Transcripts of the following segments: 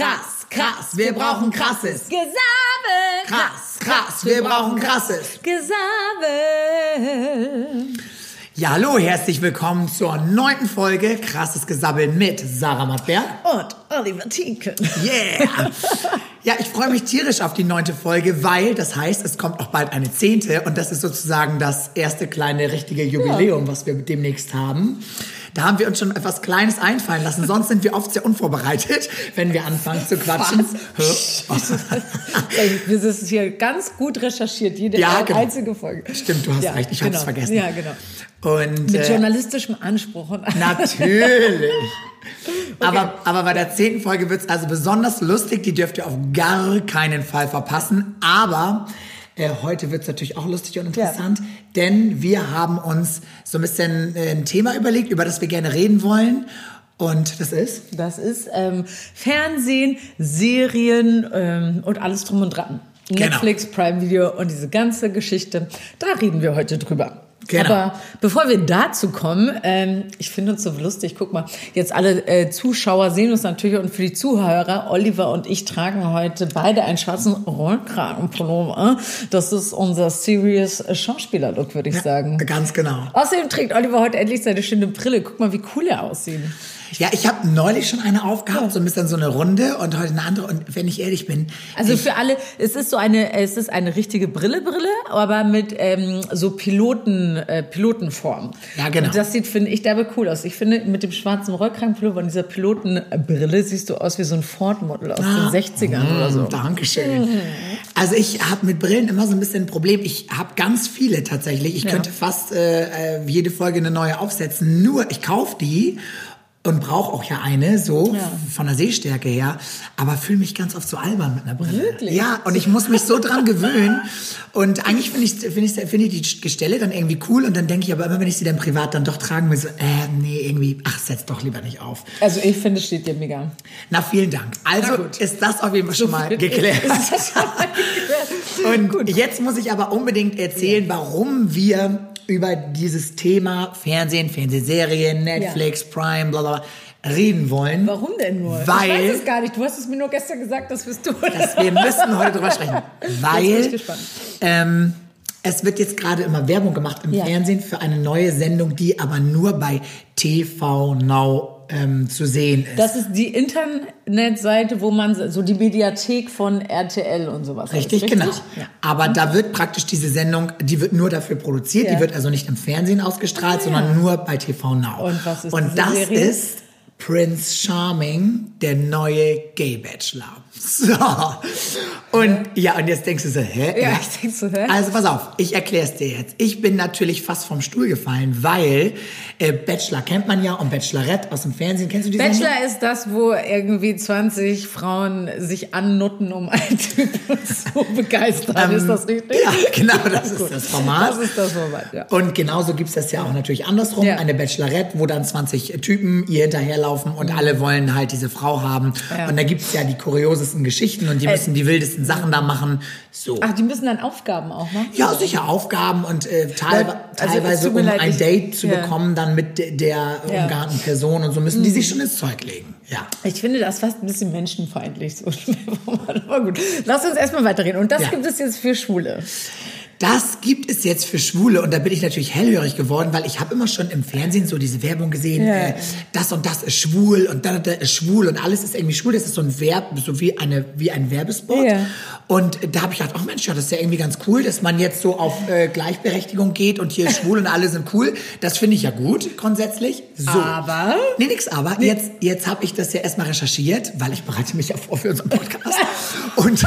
krass, krass, wir brauchen krasses. Gesabel. Krass, krass, wir brauchen krasses. Gesabel. Ja, hallo, herzlich willkommen zur neunten Folge Krasses Gesabbeln mit Sarah Mattberg. Und Oliver Tieke. Yeah! Ja, ich freue mich tierisch auf die neunte Folge, weil das heißt, es kommt auch bald eine zehnte und das ist sozusagen das erste kleine richtige Jubiläum, was wir demnächst haben. Da haben wir uns schon etwas Kleines einfallen lassen. Sonst sind wir oft sehr unvorbereitet, wenn wir anfangen zu quatschen. Das ist hier ganz gut recherchiert, jede Ja, genau. einzige Folge. Stimmt, du hast Ja, recht, ich genau. vergessen. Ja, genau. Und Mit äh, journalistischem Anspruch. Und Natürlich. Aber, aber bei der zehnten Folge wird's also besonders lustig. Die dürft ihr auf gar keinen Fall verpassen. Aber äh, heute wird's natürlich auch lustig und interessant, denn wir haben uns so ein bisschen äh, ein Thema überlegt, über das wir gerne reden wollen. Und das ist? Das ist ähm, Fernsehen, Serien ähm, und alles drum und dran. Genau. Netflix, Prime Video und diese ganze Geschichte. Da reden wir heute drüber. Genau. Aber bevor wir dazu kommen, ähm, ich finde uns so lustig. Guck mal, jetzt alle äh, Zuschauer sehen uns natürlich und für die Zuhörer, Oliver und ich tragen heute beide einen schwarzen Rollkragenpullover. Das ist unser serious Schauspieler-Look, würde ich sagen. Ganz genau. Außerdem trägt Oliver heute endlich seine schöne Brille. Guck mal, wie cool er aussieht. Ja, ich habe neulich schon eine aufgehabt, so ein bisschen so eine Runde und heute eine andere. Und wenn ich ehrlich bin, Also für alle, es ist so eine, es ist eine richtige Brille-Brille, aber mit ähm, so Piloten, äh, Pilotenform. Ja, genau. Und das sieht, finde ich, dabei cool aus. Ich finde, mit dem schwarzen Rollkragenpullover und dieser Pilotenbrille siehst du aus wie so ein Ford-Model aus den 60ern oder so. Mm, Dankeschön. Also ich habe mit Brillen immer so ein bisschen ein Problem. Ich habe ganz viele tatsächlich. Ich Ja. könnte fast äh, äh, jede Folge eine neue aufsetzen. Nur ich kaufe die und brauche auch ja eine, so Ja. von der Sehstärke her, aber fühle mich ganz oft so albern mit einer Brille. Wirklich? Ja, und ich muss mich so dran gewöhnen. Und eigentlich finde ich, finde ich, finde ich die Gestelle dann irgendwie cool und dann denke ich aber immer, wenn ich sie dann privat dann doch tragen will, so, äh, nee, irgendwie, ach, setz doch lieber nicht auf. Also ich finde, es steht dir mega. Na, vielen Dank. Also ist das auf jeden Fall schon mal geklärt. Ist das schon mal geklärt? Und jetzt muss ich aber unbedingt erzählen, warum wir über dieses Thema Fernsehen, Fernsehserien, Netflix, Prime, bla bla, reden wollen. Warum denn nur? Weil- ich weiß es gar nicht. Du hast es mir nur gestern gesagt, das wirst du. Das, wir müssen heute drüber sprechen. bin ich Weil gespannt. ähm, es wird jetzt gerade immer Werbung gemacht im Ja. Fernsehen für eine neue Sendung, die aber nur bei TV Now ähm, zu sehen ist. Das ist die Internetseite, wo man so die Mediathek von RTL und sowas. Richtig, hat. genau. Ja. Aber da wird praktisch diese Sendung, die wird nur dafür produziert, Ja. die wird also nicht im Fernsehen ausgestrahlt, sondern nur bei TV Now. Und was ist Und das Serie? ist Prince Charming, der neue Gay Bachelor. So. Und ja, und jetzt denkst du so, hä? Ja, ich denk so, hä? Also pass auf, ich erklär's dir jetzt. Ich bin natürlich fast vom Stuhl gefallen, weil äh, Bachelor kennt man ja und Bachelorette aus dem Fernsehen. Kennst du die Sendung? Bachelor ist das, wo irgendwie 20 Frauen sich annutten, um einen Typen zu begeistern. ist das richtig? Ähm, Ja, genau, das ist das Format. Das ist das Format, ja. Und genauso gibt's das ja auch natürlich andersrum. Ja. Eine Bachelorette, wo dann 20 Typen ihr hinterherlaufen und alle wollen halt diese Frau haben. Mhm. Ja. Äh, Und da gibt's ja die kuriosesten Geschichten und die müssen die wildesten Sachen da machen. So. Ach, die müssen dann Aufgaben auch machen? Ja, sicher Aufgaben und äh, Also, es teilweise, tut mir um leid, ein Date zu ja. bekommen, dann mit de- der Ja. Mhm. umgarnten Person und so müssen die sich schon ins Zeug legen. Ja. Ich finde das fast ein bisschen menschenfeindlich. So. Aber gut, lass uns erstmal weiterreden. Und das gibt es jetzt für Schwule. Das gibt es jetzt für Schwule und da bin ich natürlich hellhörig geworden, weil ich habe immer schon im Fernsehen so diese Werbung gesehen, Ja. äh, das und das ist schwul und da, da ist schwul und alles ist irgendwie schwul. Das ist so ein Verb, so wie eine wie ein Werbespot. Ja. Und da habe ich gedacht, ach Mensch, ja, das ist ja irgendwie ganz cool, dass man jetzt so auf äh, Gleichberechtigung geht und hier ist schwul und alle sind cool. Das finde ich ja gut grundsätzlich. So. Aber? Nee, nix aber. Jetzt, jetzt habe ich das ja erstmal recherchiert, weil ich bereite mich ja vor für unseren Podcast. und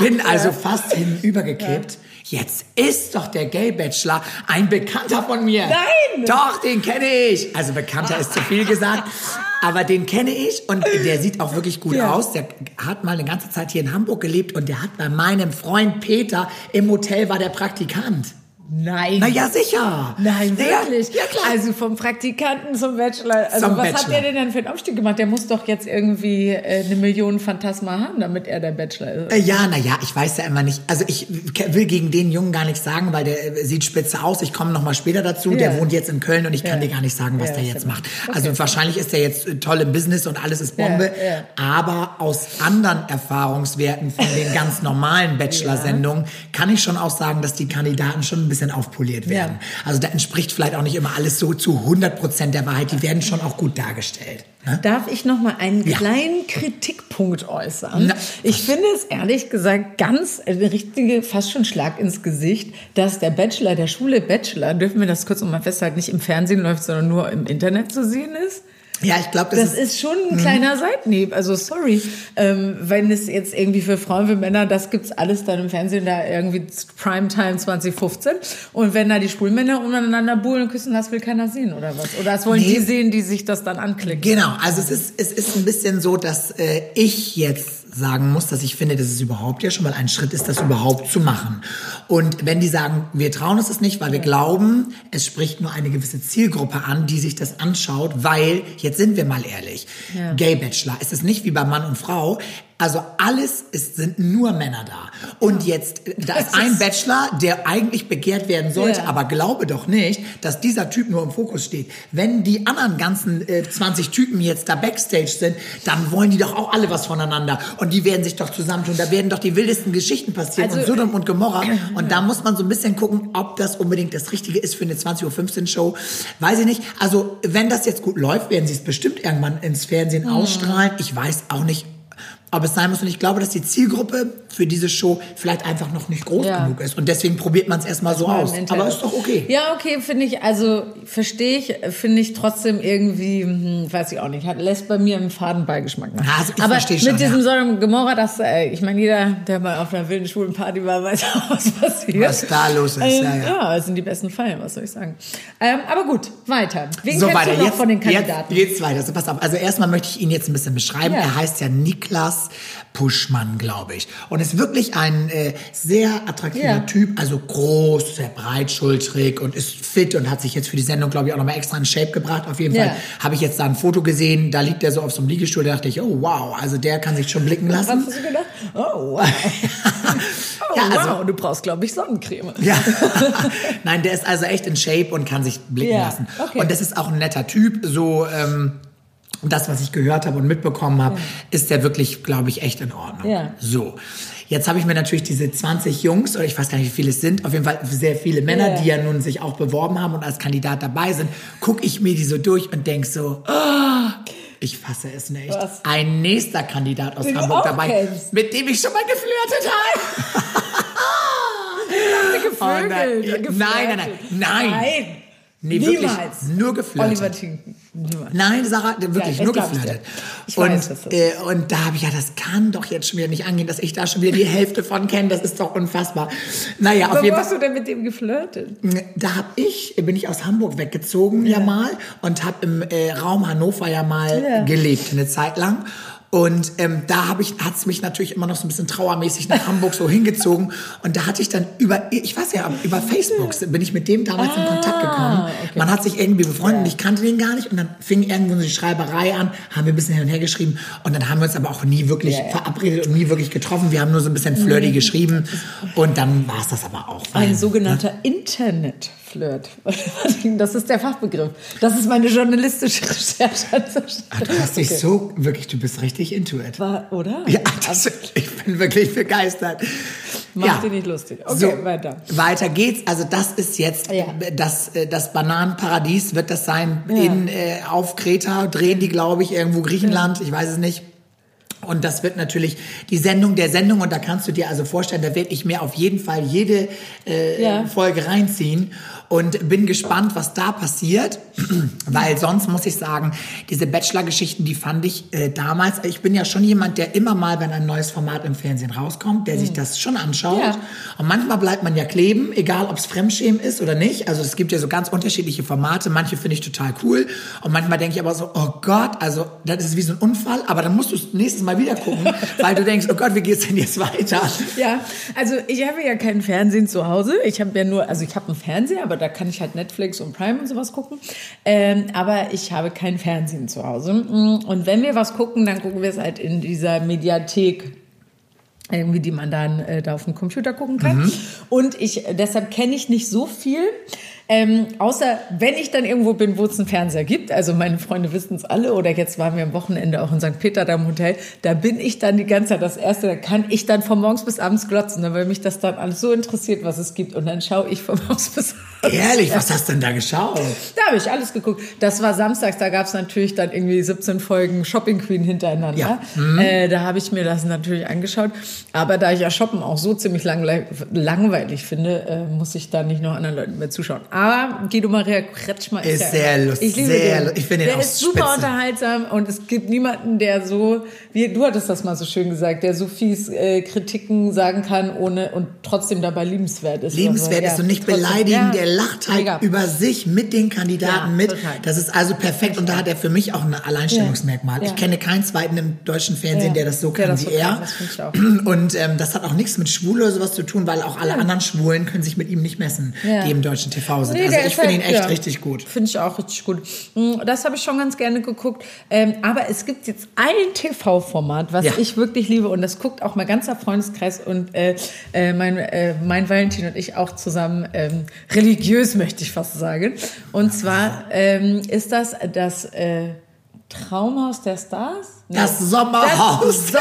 bin also fast hinübergekippt. Jetzt ist doch der Gay Bachelor ein Bekannter von mir. Nein! Doch, den kenne ich. Also Bekannter ist zu viel gesagt. Aber den kenne ich und der sieht auch wirklich gut Ja. aus. Der hat mal eine ganze Zeit hier in Hamburg gelebt und der hat bei meinem Freund Peter im Hotel war der Praktikant. Nein. Na ja, sicher. Nein, Ja, wirklich. Ja, klar. Also vom Praktikanten zum Bachelor. Also Zum was hat Bachelor. der denn dann für einen Aufstieg gemacht? Der muss doch jetzt irgendwie äh, eine Million Phantasma haben, damit er der Bachelor ist. Äh, Ja, na ja, ich weiß ja immer nicht. Also ich will gegen den Jungen gar nichts sagen, weil der äh, sieht spitze aus. Ich komme noch mal später dazu. Der Ja. wohnt jetzt in Köln und ich kann Ja. dir gar nicht sagen, was Ja, der jetzt ja macht. gut. Also wahrscheinlich ist der jetzt toll im Business und alles ist Bombe. Ja, ja. Aber aus anderen Erfahrungswerten von den ganz normalen Bachelor-Sendungen kann ich schon auch sagen, dass die Kandidaten schon ein bisschen aufpoliert werden. Also da entspricht vielleicht auch nicht immer alles so zu 100 Prozent der Wahrheit. Die werden schon auch gut dargestellt. Ne? Darf ich noch mal einen Ja. kleinen Kritikpunkt äußern? Na, ich finde es ehrlich gesagt ganz äh, eine richtige, fast schon Schlag ins Gesicht, dass der Bachelor, der Schule Bachelor, dürfen wir das kurz nochmal festhalten, nicht im Fernsehen läuft, sondern nur im Internet zu sehen ist. Ja, ich glaube, das, Das ist ist schon ein kleiner Seitenhieb. Also sorry, ähm, wenn es jetzt irgendwie für Frauen, für Männer, das gibt's alles dann im Fernsehen da irgendwie Primetime 2015. Und wenn da die Schwulmänner untereinander buhlen und küssen, das will keiner sehen oder was? Oder das wollen Nee. die sehen, die sich das dann anklicken. Genau, also es ist, es ist ein bisschen so, dass äh, ich jetzt sagen muss, dass ich finde, dass es überhaupt ja schon mal ein Schritt ist, das überhaupt zu machen. Und wenn die sagen, wir trauen uns das nicht, weil wir glauben, es spricht nur eine gewisse Zielgruppe an, die sich das anschaut, weil, jetzt sind wir mal ehrlich, Ja. Gay Bachelor, ist es nicht wie bei Mann und Frau, also alles ist, sind nur Männer da. Und jetzt, äh, da ist ein Bachelor, der eigentlich begehrt werden sollte, Ja. aber glaube doch nicht, dass dieser Typ nur im Fokus steht. Wenn die anderen ganzen äh, 20 Typen jetzt da Backstage sind, dann wollen die doch auch alle was voneinander. Und die werden sich doch zusammentun. Da werden doch die wildesten Geschichten passieren Also, und Sodom und Gomorra. Und da muss man so ein bisschen gucken, ob das unbedingt das Richtige ist für eine 20.15 Uhr Show. Weiß ich nicht. Also, wenn das jetzt gut läuft, werden sie es bestimmt irgendwann ins Fernsehen Mhm. ausstrahlen. Ich weiß auch nicht, ob es sein muss. Und ich glaube, dass die Zielgruppe für diese Show vielleicht einfach noch nicht groß Ja. genug ist. Und deswegen probiert man es erstmal so aus. Aber ist doch okay. Ja, okay, finde ich, also verstehe ich, finde ich trotzdem irgendwie, hm, weiß ich auch nicht, hat, lässt bei mir einen faden Beigeschmack nach. Also ich Aber mit schon, diesem ja. Sodom Gomorra, das, äh, ich meine, jeder, der mal auf einer wilden schwulen Party war, weiß auch, was passiert. Was da los ist, ähm, ja, ja. Ja, das sind die besten Fallen, was soll ich sagen. Ähm, aber gut, weiter. Wen So weiter. Jetzt, von den Kandidaten? jetzt geht's weiter. So, pass auf. Also erstmal möchte ich ihn jetzt ein bisschen beschreiben. Ja. Er heißt ja Niklas Puschmann, glaube ich. Und ist wirklich ein äh, sehr attraktiver Ja. Typ. Also groß, sehr breitschultrig und ist fit und hat sich jetzt für die Sendung, glaube ich, auch nochmal extra in Shape gebracht. Auf jeden Ja. Fall habe ich jetzt da ein Foto gesehen. Da liegt er so auf so einem Liegestuhl. Da dachte ich, oh wow, also der kann sich schon blicken lassen. hast du gedacht? Oh, wow. Oh, Ja, also- wow, du brauchst, glaube ich, Sonnencreme. Ja. Nein, der ist also echt in Shape und kann sich blicken Ja, lassen. okay. Und das ist auch ein netter Typ. So, ähm, das, was ich gehört habe und mitbekommen habe, ist der wirklich, glaube ich, echt in Ordnung. Ja. So. Jetzt habe ich mir natürlich diese 20 Jungs, oder ich weiß gar nicht, wie viele es sind, auf jeden Fall sehr viele Männer, Ja. die ja nun sich auch beworben haben und als Kandidat dabei sind, gucke ich mir die so durch und denk so, ah, ich fasse es nicht. Was? Ein nächster Kandidat aus Den Hamburg dabei, kennst. mit dem ich schon mal geflirtet habe. Gevögelt. Oh, nein. geflirtet. Nein, nein, nein. Nein. Nein. Nee, Niemals. wirklich. Nur geflirtet. Oliver Tinken. Nein, Sarah, wirklich Ja, nur ich geflirtet. dir. Ich und, weiß, das äh, und da habe ich ja, das kann doch jetzt schon wieder nicht angehen, dass ich da schon wieder die Hälfte von kenne. Das ist doch unfassbar. Naja, auf jeden hast Fall. du denn mit dem geflirtet? Da hab ich, bin ich aus Hamburg weggezogen ja, mal und habe im äh, Raum Hannover ja mal Ja. gelebt eine Zeit lang. Und ähm, da habe ich, hat's mich natürlich immer noch so ein bisschen trauermäßig nach Hamburg so hingezogen. Und da hatte ich dann über, ich weiß ja, über Facebook bin ich mit dem damals in Kontakt gekommen. okay. Man hat sich irgendwie befreundet und ich kannte den gar nicht. Und dann fing irgendwo so die Schreiberei an, haben wir ein bisschen hin und her geschrieben. Und dann haben wir uns aber auch nie wirklich Ja, ja. verabredet und nie wirklich getroffen. Wir haben nur so ein bisschen flirty geschrieben. Und dann war es das aber auch. Ein Weil- sogenannter Internetflirt. Das ist der Fachbegriff. Das ist meine journalistische Recherche. Ah, Du hast dich so, wirklich, du bist richtig into it. War, oder? Ja, das, ich bin wirklich begeistert. Mach ja. dich nicht lustig. Okay, so, weiter. Weiter geht's. Also das ist jetzt Ja. das, äh, das Bananenparadies wird das sein in äh, auf Kreta drehen die glaube ich irgendwo Griechenland, ich weiß es nicht. Und das wird natürlich die Sendung der Sendung und da kannst du dir also vorstellen, da werde ich mir auf jeden Fall jede äh, Ja. Folge reinziehen und bin gespannt, was da passiert. Weil sonst muss ich sagen, diese Bachelor-Geschichten, die fand ich äh, damals, ich bin ja schon jemand, der immer mal, wenn ein neues Format im Fernsehen rauskommt, der sich das schon anschaut. Ja. Und manchmal bleibt man ja kleben, egal ob es Fremdschämen ist oder nicht. Also es gibt ja so ganz unterschiedliche Formate. Manche finde ich total cool. Und manchmal denke ich aber so, oh Gott, also das ist wie so ein Unfall. Aber dann musst du es nächstes Mal wieder gucken, weil du denkst, oh Gott, wie geht's denn jetzt weiter? Ja, also ich habe ja kein Fernsehen zu Hause. Ich habe ja nur, also ich habe einen Fernseher, aber da kann ich halt Netflix und Prime und sowas gucken. Ähm, aber ich habe kein Fernsehen zu Hause. Mm, Und wenn wir was gucken, dann gucken wir es halt in dieser Mediathek irgendwie, die man dann äh, da auf dem Computer gucken kann. Und ich, deshalb kenne ich nicht so viel. Ähm, außer wenn ich dann irgendwo bin, wo es einen Fernseher gibt, also meine Freunde wissen es alle, oder jetzt waren wir am Wochenende auch in St. Peter da im Hotel, da bin ich dann die ganze Zeit das Erste, da kann ich dann von morgens bis abends glotzen, ne, weil mich das dann alles so interessiert, was es gibt. Und dann schaue ich von morgens bis abends. Ehrlich, was hast du denn da geschaut? Da habe ich alles geguckt. Das war samstags, da gab es natürlich dann irgendwie 17 Folgen Shopping Queen hintereinander. Ja. Mhm. Äh, da habe ich mir das natürlich angeschaut. Aber da ich ja Shoppen auch so ziemlich langweilig, langweilig finde, äh, muss ich da nicht noch anderen Leuten mehr zuschauen. Aber Guido Maria Kretschmer ist, Ist ja, sehr lustig, Ich liebe sehr den. ich finde den der auch ist super spitze. unterhaltsam und es gibt niemanden, der so, wie du hattest das mal so schön gesagt, der so fies äh, Kritiken sagen kann, ohne und trotzdem dabei liebenswert ist. Liebenswert Also, ist ja, und nicht trotzdem, beleidigend, ja, der lacht halt mega. über sich mit den Kandidaten mit. total. Das ist also perfekt und da hat er für mich auch ein Alleinstellungsmerkmal. Ich kenne keinen zweiten im deutschen Fernsehen, der das so kann das wie so er. kann, das finde ich auch. Und ähm, das hat auch nichts mit Schwule oder sowas zu tun, weil auch alle anderen Schwulen können sich mit ihm nicht messen, die im deutschen TV sind. Nee, also ich finde halt- ihn echt ja. richtig gut. Finde ich auch richtig gut. Mm, Das habe ich schon ganz gerne geguckt. Ähm, aber es gibt jetzt ein TV-Format, was Ja. ich wirklich liebe und das guckt auch mein ganzer Freundeskreis und äh, äh, mein, äh, mein Valentin und ich auch zusammen ähm, religiös, möchte ich fast sagen. Und zwar ähm, ist das das Traumhaus der Stars? Nee. Das Sommerhaus Das der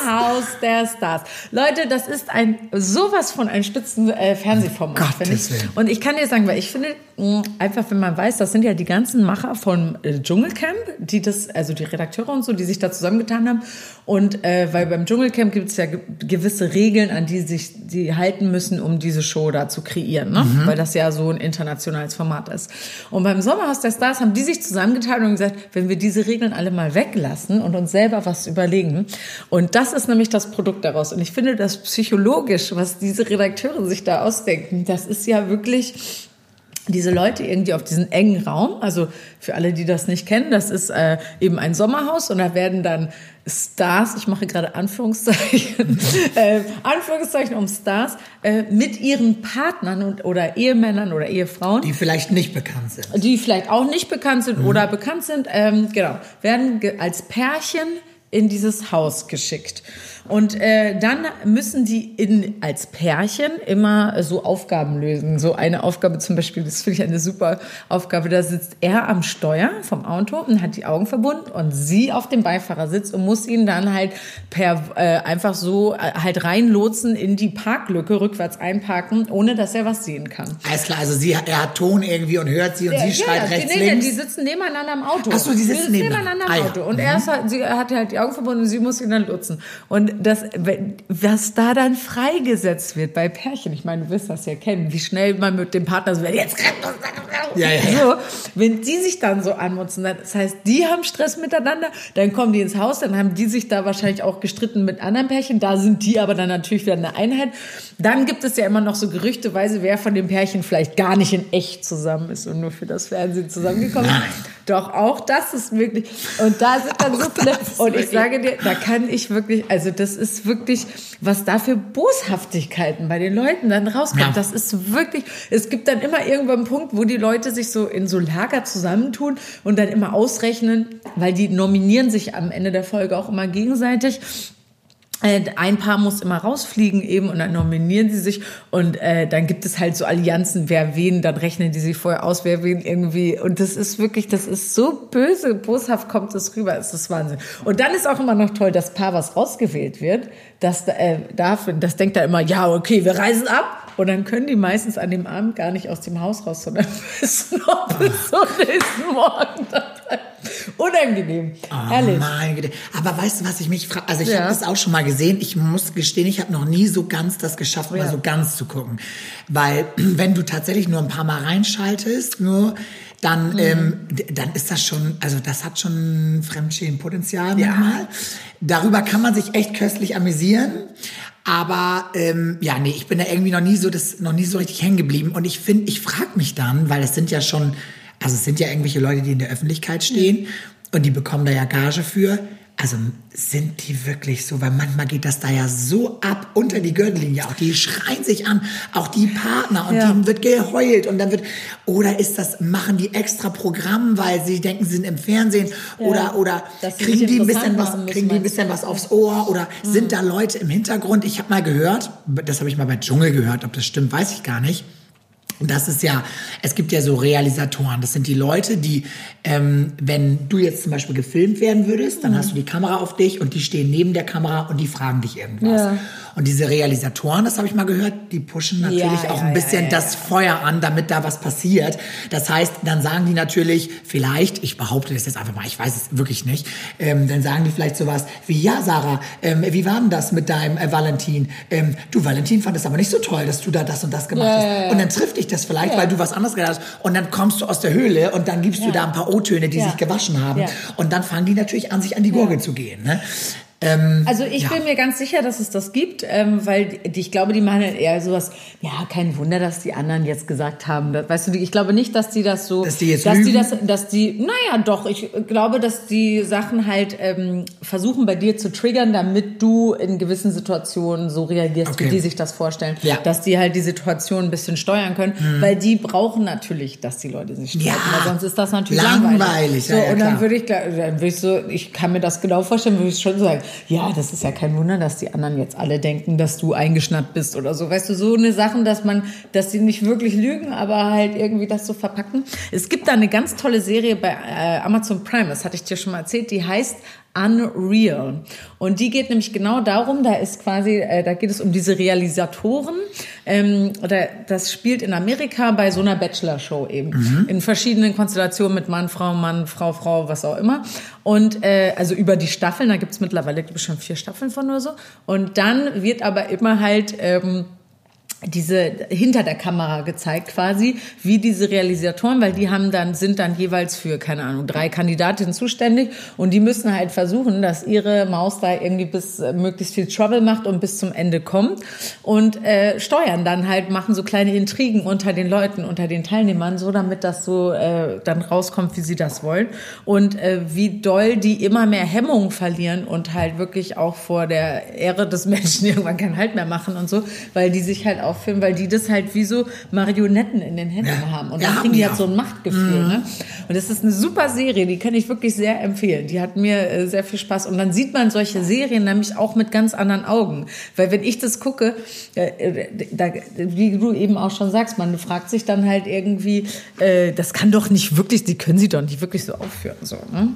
Sommerhaus der Stars. Leute, das ist ein sowas von ein Spitzen äh, Fernsehformat, finde ich. Willen. Und ich kann dir sagen, weil ich finde, mh, einfach wenn man weiß, das sind ja die ganzen Macher von äh, Dschungelcamp, die das, also die Redakteure und so, die sich da zusammengetan haben. Und äh, weil beim Dschungelcamp gibt es ja ge gewisse Regeln, an die sich die halten müssen, um diese Show da zu kreieren, ne? weil das ja so ein internationales Format ist. Und beim Sommerhaus der Stars haben die sich zusammengetan und gesagt, wenn wir diese Regeln alle mal weglassen und uns selber was überlegen. Und das ist nämlich das Produkt daraus. Und ich finde das psychologisch, was diese Redakteure sich da ausdenken, das ist ja wirklich diese Leute irgendwie auf diesen engen Raum, also für alle, die das nicht kennen, das ist äh, eben ein Sommerhaus und da werden dann Stars, ich mache gerade Anführungszeichen, äh, Anführungszeichen um Stars, äh, mit ihren Partnern und, oder Ehemännern oder Ehefrauen Die vielleicht nicht bekannt sind. die vielleicht auch nicht bekannt Mhm. sind oder bekannt sind, ähm, genau, werden als Pärchen in dieses Haus geschickt. Und äh, dann müssen die in, als Pärchen immer so Aufgaben lösen. So eine Aufgabe zum Beispiel, das finde ich eine super Aufgabe, da sitzt er am Steuer vom Auto und hat die Augen verbunden und sie auf dem Beifahrersitz und muss ihn dann halt per äh, einfach so äh, halt reinlotsen in die Parklücke, rückwärts einparken, ohne dass er was sehen kann. Alles klar, also sie, er hat Ton irgendwie und hört sie und sie schreit die- rechts, nee, links. die sitzen nebeneinander im Auto. Ach so, die sitzen nebeneinander nebeneinander. im Ah, ja. Auto. Und er, ist halt, sie, hat halt die Augen verbunden und sie muss ihn dann lutsen. Und das, wenn- was da dann freigesetzt wird bei Pärchen, ich meine, du wirst das ja kennen, wie schnell man mit dem Partner so, jetzt Ja, ja, ja. So, wenn die sich dann so anmutzen, das heißt, die haben Stress miteinander, dann kommen die ins Haus, dann haben die sich da wahrscheinlich auch gestritten mit anderen Pärchen, da sind die aber dann natürlich wieder eine Einheit. Dann gibt es ja immer noch so gerüchteweise, wer von den Pärchen vielleicht gar nicht in echt zusammen ist und nur für das Fernsehen zusammengekommen ist. Doch, auch das ist wirklich, und da sind dann so viele, und ich sage dir, da kann ich wirklich, also das ist wirklich, was da für Boshaftigkeiten bei den Leuten dann rauskommt, Ja. das ist wirklich, es gibt dann immer irgendwann einen Punkt, wo die Leute sich so in so Lager zusammentun und dann immer ausrechnen, weil die nominieren sich am Ende der Folge auch immer gegenseitig. Äh, Ein Paar muss immer rausfliegen eben und dann nominieren sie sich und äh, dann gibt es halt so Allianzen, wer wen, dann rechnen die sich vorher aus, wer wen irgendwie und das ist wirklich, das ist so böse, boshaft kommt das rüber, es ist Wahnsinn. Und dann ist auch immer noch toll, das Paar, was rausgewählt wird, das äh, darf, das denkt da immer, ja okay, wir reisen ab und dann können die meistens an dem Abend gar nicht aus dem Haus raus, sondern müssen noch bis zum nächsten Morgen dabei. Unangenehm, Oh, ehrlich. Güte. Aber weißt du, was ich mich frage? Also ich Ja. habe das auch schon mal gesehen. Ich muss gestehen, ich habe noch nie so ganz das geschafft, mal Ja. so ganz zu gucken. Weil wenn du tatsächlich nur ein paar Mal reinschaltest, nur dann, ähm, d- dann ist das schon, also das hat schon Fremdschämenpotenzial manchmal. Darüber kann man sich echt köstlich amüsieren. Aber ähm, ja, nee, ich bin da irgendwie noch nie so das, noch nie so richtig hängen geblieben. Und ich finde, ich frage mich dann, weil es sind ja schon, also es sind ja irgendwelche Leute, die in der Öffentlichkeit stehen und die bekommen da ja Gage für. Also sind die wirklich so, weil manchmal geht das da ja so ab unter die Gürtellinie auch. Die schreien sich an, auch die Partner und Ja. denen wird geheult und dann wird, oder ist das, machen die extra Programm, weil sie denken, sie sind im Fernsehen oder, oder Dass sie kriegen die ein bisschen was, müssen, kriegen die ein bisschen was aufs Ohr oder Mhm. sind da Leute im Hintergrund? Ich habe mal gehört, das habe ich mal bei Dschungel gehört, ob das stimmt, weiß ich gar nicht. Und das ist ja, es gibt ja so Realisatoren. Das sind die Leute, die, ähm, wenn du jetzt zum Beispiel gefilmt werden würdest, Mhm. dann hast du die Kamera auf dich und die stehen neben der Kamera und die fragen dich irgendwas. Ja. Und diese Realisatoren, das habe ich mal gehört, die pushen natürlich Ja, auch ja, ein bisschen das Feuer an, damit da was passiert. Das heißt, dann sagen die natürlich vielleicht, ich behaupte das jetzt einfach mal, ich weiß es wirklich nicht, ähm, dann sagen die vielleicht sowas wie, ja Sarah, ähm, wie war denn das mit deinem äh, Valentin? Ähm, du, Valentin fand es aber nicht so toll, dass du da das und das gemacht hast. Und dann trifft dich das vielleicht, weil du was anderes gedacht hast. Und dann kommst du aus der Höhle und dann gibst du Ja. da ein paar O-Töne, die Ja. sich gewaschen haben. Ja. Und dann fangen die natürlich an, sich an die Gurgel zu gehen. Ne? Ähm, Also ich Ja. bin mir ganz sicher, dass es das gibt, ähm, weil die, ich glaube, die machen eher sowas, ja, kein Wunder, dass die anderen jetzt gesagt haben. Weißt du, ich glaube nicht, dass die das so, Dass die jetzt dass die das, dass die, naja, doch, ich glaube, dass die Sachen halt ähm, versuchen bei dir zu triggern, damit du in gewissen Situationen so reagierst, Okay. wie die sich das vorstellen. Ja. Dass die halt die Situation ein bisschen steuern können, weil die brauchen natürlich, dass die Leute sich streiten, Ja. weil sonst ist das natürlich Langweilig, langweilig. ja, so, ja, und dann würde ich, dann würde ich so, ich kann mir das genau vorstellen, würde ich schon sagen, ja, das ist ja kein Wunder, dass die anderen jetzt alle denken, dass du eingeschnappt bist oder so. Weißt du, so eine Sachen, dass man, dass die nicht wirklich lügen, aber halt irgendwie das so verpacken. Es gibt da eine ganz tolle Serie bei äh, Amazon Prime, das hatte ich dir schon mal erzählt, die heißt Unreal. Und die geht nämlich genau darum, da ist quasi, äh, da geht es um diese Realisatoren. Ähm, oder das spielt in Amerika bei so einer Bachelor-Show eben. In verschiedenen Konstellationen mit Mann, Frau, Mann, Frau, Frau, was auch immer. Und äh, also über die Staffeln, da gibt's mittlerweile, glaube ich, schon vier Staffeln von oder so. Und dann wird aber immer halt. Ähm, diese hinter der Kamera gezeigt quasi, wie diese Realisatoren, weil die haben dann sind dann jeweils für keine Ahnung drei Kandidatinnen zuständig und die müssen halt versuchen, dass ihre Maus da irgendwie bis äh, möglichst viel Trouble macht und bis zum Ende kommt und äh, steuern dann halt machen so kleine Intrigen unter den Leuten, unter den Teilnehmern, so damit das so äh, dann rauskommt, wie sie das wollen und äh, wie doll die immer mehr Hemmungen verlieren und halt wirklich auch vor der Ehre des Menschen irgendwann keinen Halt mehr machen und so, weil die sich halt auffilmen, weil die das halt wie so Marionetten in den Händen Ja. haben. Und dann kriegen die halt so ein Machtgefühl. Ne? Und das ist eine super Serie, die kann ich wirklich sehr empfehlen. Die hat mir äh, sehr viel Spaß. Und dann sieht man solche Serien nämlich auch mit ganz anderen Augen. Weil wenn ich das gucke, äh, äh, da, wie du eben auch schon sagst, man fragt sich dann halt irgendwie, äh, das kann doch nicht wirklich, die können sie doch nicht wirklich so aufführen. So, ne?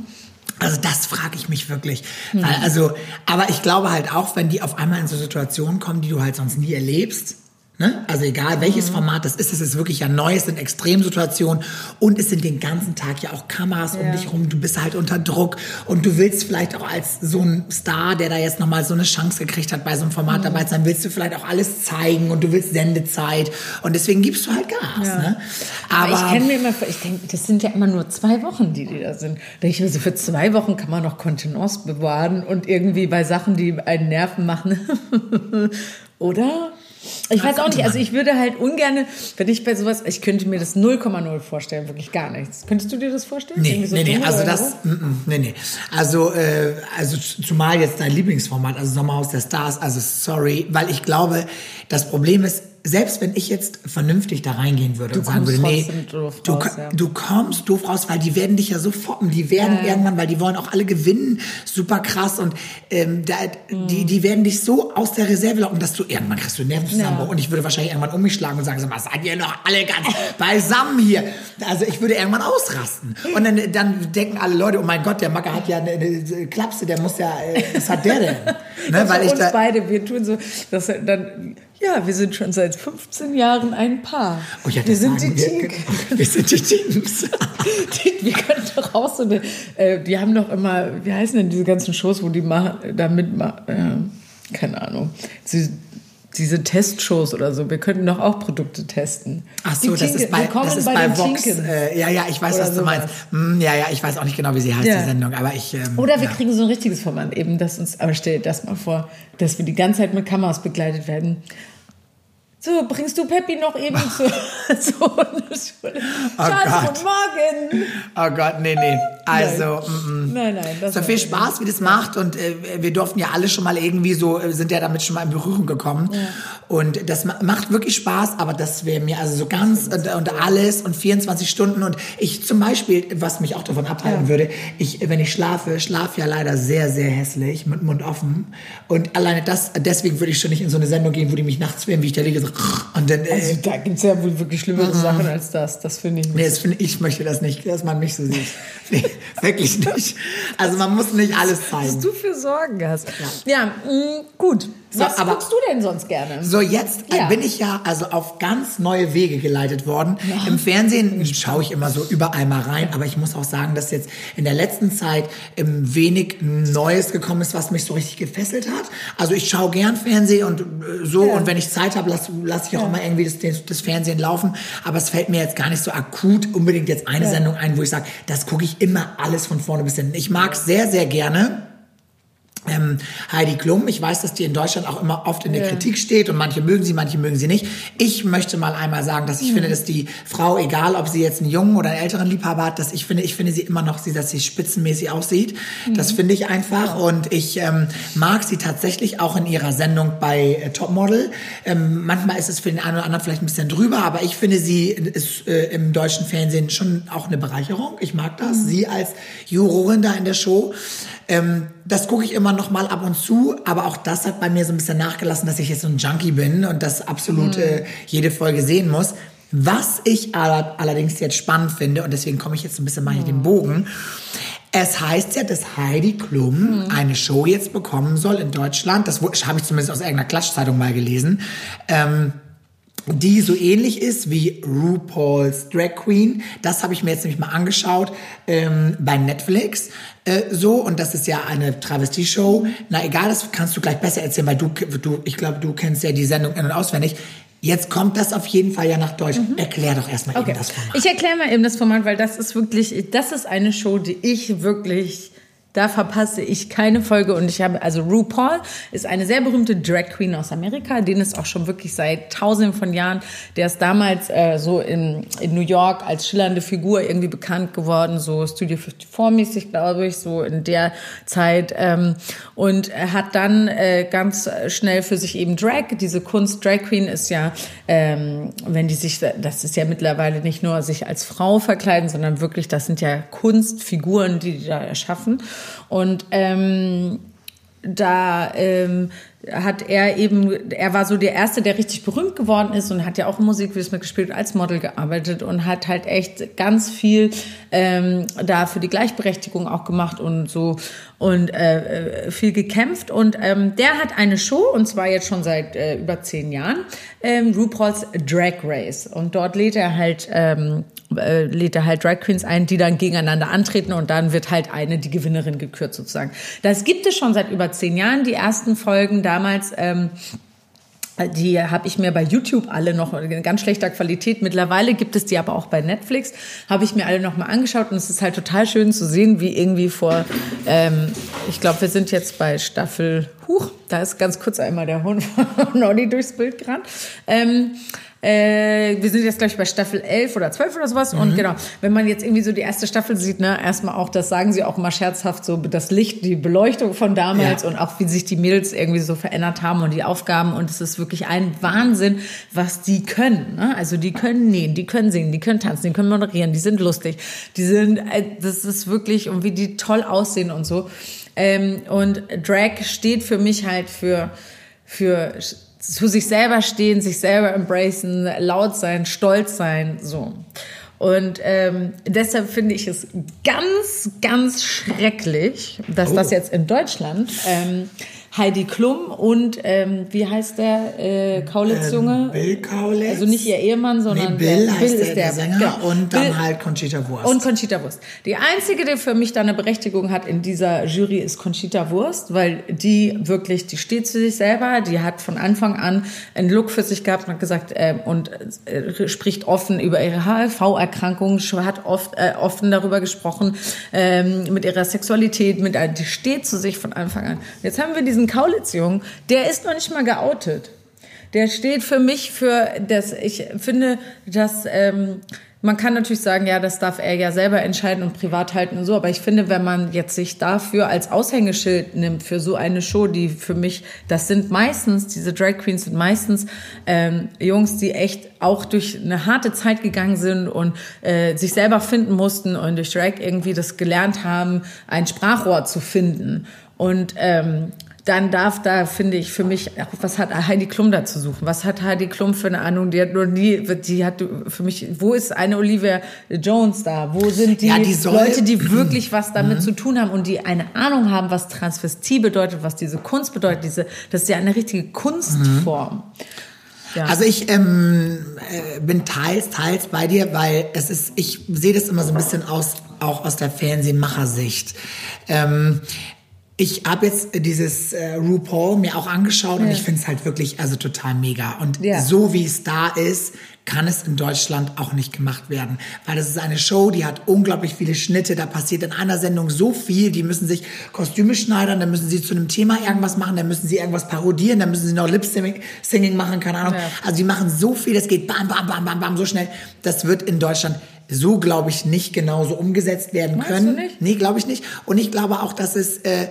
Also das frage ich mich wirklich. Weil, also, aber ich glaube halt auch, wenn die auf einmal in so Situationen kommen, die du halt sonst nie erlebst. Ne? Also egal welches Format das ist, es ist wirklich ja neu, es sind Extremsituationen und es sind den ganzen Tag ja auch Kameras um Ja. dich rum, du bist halt unter Druck und du willst vielleicht auch als so ein Star, der da jetzt nochmal so eine Chance gekriegt hat, bei so einem Format dabei zu sein, willst du vielleicht auch alles zeigen und du willst Sendezeit und deswegen gibst du halt Gas. Ja. Ne? Aber, ich kenne mir immer, vor- ich denke, das sind ja immer nur zwei Wochen, die die da sind. Da ich mir so, für zwei Wochen kann man noch Kontenance bewahren und irgendwie bei Sachen, die einen Nerven machen. Oder? Ich weiß auch nicht, also ich würde halt ungern, wenn ich bei sowas, ich könnte mir das 0,0 vorstellen, wirklich gar nichts. Könntest du dir das vorstellen? Nee, so nee, nee, also das, so? mm, mm, nee, nee. Also, äh, also zumal jetzt dein Lieblingsformat, also Sommerhaus der Stars, also sorry, weil ich glaube, das Problem ist, selbst wenn ich jetzt vernünftig da reingehen würde Du und sagen kommst würde, nee, doof du, raus, ja. du kommst doof raus, weil die werden dich ja so foppen, die werden Ja, irgendwann, weil die wollen auch alle gewinnen, super krass und ähm, da, Mhm. die, die werden dich so aus der Reserve locken, dass du irgendwann kriegst du Nervenzusammenbruch Ja. und ich würde wahrscheinlich irgendwann um mich schlagen und sagen, sag mal, seid ihr noch alle ganz beisammen hier? Also ich würde irgendwann ausrasten und dann, dann denken alle Leute, oh mein Gott, der Macker hat ja eine, eine Klapse, der muss ja, äh, was hat der denn? Ne, Für weil ich uns da, beide, wir tun so, dass dann, ja, wir sind schon seit 15 Jahren ein Paar. Oh ja, wir das sind die wir, Team. genau. Wir sind die Teams. Die, wir können doch auch so eine, äh, die haben doch immer, wie heißen denn diese ganzen Shows, wo die machen, da mitmachen, äh, keine Ahnung. Sie, diese Testshows oder so. Wir könnten doch auch Produkte testen. Ach so, das ist bei, das ist bei bei Vox. Äh, ja, ja, ich weiß, Oder was du meinst. Hm, ja, ja, ich weiß auch nicht genau, wie sie heißt, Ja. die Sendung, aber ich. Ähm, Oder wir ja. kriegen so ein richtiges Format eben, das uns, aber stell dir das mal vor, dass wir die ganze Zeit mit Kameras begleitet werden. So, bringst du Peppi noch eben zu, zu einer Schule? Schatz, Gott. guten Morgen. Oh Gott, nee, nee. Also, mm, mm. Nein, nein. Das So viel Spaß, wie das macht. Und äh, wir durften ja alle schon mal irgendwie so, äh, sind ja damit schon mal in Berührung gekommen. Und das ma- macht wirklich Spaß, aber das wäre mir also so ganz und, und alles und 24 Stunden. Und ich zum Beispiel, was mich auch davon abhalten würde, ich, wenn ich schlafe, schlafe ja leider sehr, sehr hässlich, mit Mund offen. Und alleine das, deswegen würde ich schon nicht in so eine Sendung gehen, wo die mich nachts filmen, wie ich da liege. So, und dann, äh, Also da gibt es ja wohl wirklich schlimmere Sachen als das. Das finde ich nicht. Nee, das finde ich möchte das nicht, dass man mich so sieht. Nee, wirklich nicht. Also man muss nicht alles Was zeigen. du für Sorgen hast. Ja, mh, gut. Was aber- guckst du denn sonst gerne? So, jetzt äh, Ja. bin ich ja also auf ganz neue Wege geleitet worden. Im Fernsehen schaue ich immer so überall mal rein, aber ich muss auch sagen, dass jetzt in der letzten Zeit ähm, wenig Neues gekommen ist, was mich so richtig gefesselt hat. Also ich schaue gern Fernsehen und äh, so und wenn ich Zeit habe, lasse lass ich auch immer irgendwie das, das, das Fernsehen laufen. Aber es fällt mir jetzt gar nicht so akut unbedingt jetzt eine Sendung ein, wo ich sage, das gucke ich immer alles von vorne bis hinten. Ich mag sehr, sehr gerne. Ähm, Heidi Klum, ich weiß, dass die in Deutschland auch immer oft in der Ja. Kritik steht und manche mögen sie, manche mögen sie nicht. Ich möchte mal einmal sagen, dass ich Mhm. finde, dass die Frau, egal ob sie jetzt einen jungen oder einen älteren Liebhaber hat, dass ich finde, ich finde sie immer noch, sie, dass sie spitzenmäßig aussieht. Mhm. Das finde ich einfach und ich ähm, mag sie tatsächlich auch in ihrer Sendung bei äh, Topmodel. Ähm, manchmal ist es für den einen oder anderen vielleicht ein bisschen drüber, aber ich finde sie ist äh, im deutschen Fernsehen schon auch eine Bereicherung. Ich mag das. Mhm. Sie als Jurorin da in der Show. Ähm, das gucke ich immer noch mal ab und zu, aber auch das hat bei mir so ein bisschen nachgelassen, dass ich jetzt so ein Junkie bin und das absolut äh, jede Folge sehen muss. Was ich aller, allerdings jetzt spannend finde, und deswegen komme ich jetzt ein bisschen mal in den Bogen, es heißt ja, dass Heidi Klum eine Show jetzt bekommen soll in Deutschland. Das habe ich zumindest aus irgendeiner Klatschzeitung mal gelesen. Ähm, die so ähnlich ist wie RuPaul's Drag Queen. Das habe ich mir jetzt nämlich mal angeschaut ähm, bei Netflix. Äh, so, und das ist ja eine Travestie-Show. Na egal, das kannst du gleich besser erzählen, weil du, du ich glaube, du kennst ja die Sendung in- und auswendig. Jetzt kommt das auf jeden Fall ja nach Deutschland. Erklär doch erstmal eben das Format. Ich erkläre mal eben das Format, weil das ist wirklich, das ist eine Show, die ich wirklich, da verpasse ich keine Folge und ich habe, also RuPaul ist eine sehr berühmte Drag Queen aus Amerika, den es auch schon wirklich seit tausenden von Jahren, der ist damals äh, so in, in New York als schillernde Figur irgendwie bekannt geworden, so Studio 54 mäßig, glaube ich, so in der Zeit. Ähm, und hat dann äh, ganz schnell für sich eben Drag, diese Kunst Drag Queen ist ja, ähm, wenn die sich, das ist ja mittlerweile nicht nur sich als Frau verkleiden, sondern wirklich, das sind ja Kunstfiguren, die die da erschaffen. Und ähm, da ähm, hat er eben, er war so der Erste, der richtig berühmt geworden ist und hat ja auch Musikvideos mitgespielt, als Model gearbeitet und hat halt echt ganz viel ähm, da für die Gleichberechtigung auch gemacht und so und äh, äh, viel gekämpft. Und ähm, der hat eine Show, und zwar jetzt schon seit äh, über zehn Jahren, ähm, RuPaul's Drag Race. Und dort lädt er halt ähm, äh, lädt er halt Drag Queens ein, die dann gegeneinander antreten und dann wird halt eine die Gewinnerin gekürt sozusagen. Das gibt es schon seit über zehn Jahren. Die ersten Folgen damals. Ähm, die habe ich mir bei YouTube alle noch in ganz schlechter Qualität. Mittlerweile gibt es die aber auch bei Netflix. Habe ich mir alle noch mal angeschaut und es ist halt total schön zu sehen, wie irgendwie vor, ähm, ich glaube, wir sind jetzt bei Staffel, huch, da ist ganz kurz einmal der Hund von Noddy durchs Bild gerannt. Ähm, äh, wir sind jetzt, glaube ich, bei Staffel 11 oder 12 oder sowas. Und genau, wenn man jetzt irgendwie so die erste Staffel sieht, ne, erstmal auch, das sagen sie auch immer scherzhaft, so das Licht, die Beleuchtung von damals Ja. und auch wie sich die Mädels irgendwie so verändert haben und die Aufgaben. Und es ist wirklich ein Wahnsinn, was die können. Ne? Also die können nähen, die können singen, die können tanzen, die können moderieren, die sind lustig. Die sind, äh, das ist wirklich, und wie die toll aussehen und so. Ähm, und Drag steht für mich halt für, für zu sich selber stehen, sich selber embracen, laut sein, stolz sein, so. Und ähm, deshalb finde ich es ganz, ganz schrecklich, dass das jetzt in Deutschland ähm, Heidi Klum und ähm, wie heißt der äh, Kaulitz-Junge? Ähm, Bill Kaulitz. Also nicht ihr Ehemann, sondern nee, Bill, der, heißt Bill der, ist der, der Sänger genau. und dann Bill halt Conchita Wurst. und Conchita Wurst. Die einzige, die für mich da eine Berechtigung hat in dieser Jury, ist Conchita Wurst, weil die wirklich, die steht zu sich selber, die hat von Anfang an einen Look für sich gehabt und hat gesagt äh, und äh, spricht offen über ihre HIV-Erkrankung, hat oft äh, offen darüber gesprochen ähm, mit ihrer Sexualität, mit äh, die steht zu sich von Anfang an. Jetzt haben wir diesen Kaulitz-Jungen, der ist noch nicht mal geoutet. Der steht für mich für das. Ich finde, dass ähm, man kann natürlich sagen, ja, das darf er ja selber entscheiden und privat halten und so. Aber ich finde, wenn man jetzt sich dafür als Aushängeschild nimmt für so eine Show, die für mich, das sind meistens diese Drag Queens sind meistens ähm, Jungs, die echt auch durch eine harte Zeit gegangen sind und äh, sich selber finden mussten und durch Drag irgendwie das gelernt haben, ein Sprachrohr zu finden. Und ähm, dann darf da, finde ich, für mich, was hat Heidi Klum da zu suchen? Was hat Heidi Klum für eine Ahnung? Die hat nur nie, die hat für mich, wo ist eine Olivia Jones da? Wo sind die, Ja, die Leute, die wirklich was damit zu tun haben und die eine Ahnung haben, was Transvestie bedeutet, was diese Kunst bedeutet? Diese, das ist ja eine richtige Kunstform. Ja. Also ich ähm, äh, bin teils, teils bei dir, weil es ist, ich sehe das immer so ein bisschen aus, auch aus der Fernsehmachersicht. Ähm, ich habe jetzt dieses äh, RuPaul mir auch angeschaut und ich finde es halt wirklich also total mega. Und Ja. so wie es da ist, kann es in Deutschland auch nicht gemacht werden. Weil das ist eine Show, die hat unglaublich viele Schnitte, da passiert in einer Sendung so viel, die müssen sich Kostüme schneidern, dann müssen sie zu einem Thema irgendwas machen, dann müssen sie irgendwas parodieren, dann müssen sie noch Lip-Singing machen, keine Ahnung. Ja. Also die machen so viel, das geht bam, bam, bam, bam, bam, so schnell. Das wird in Deutschland so, glaube ich, nicht genauso umgesetzt werden Meinst können. du nicht? Nee, glaube ich nicht. Und ich glaube auch, dass es äh,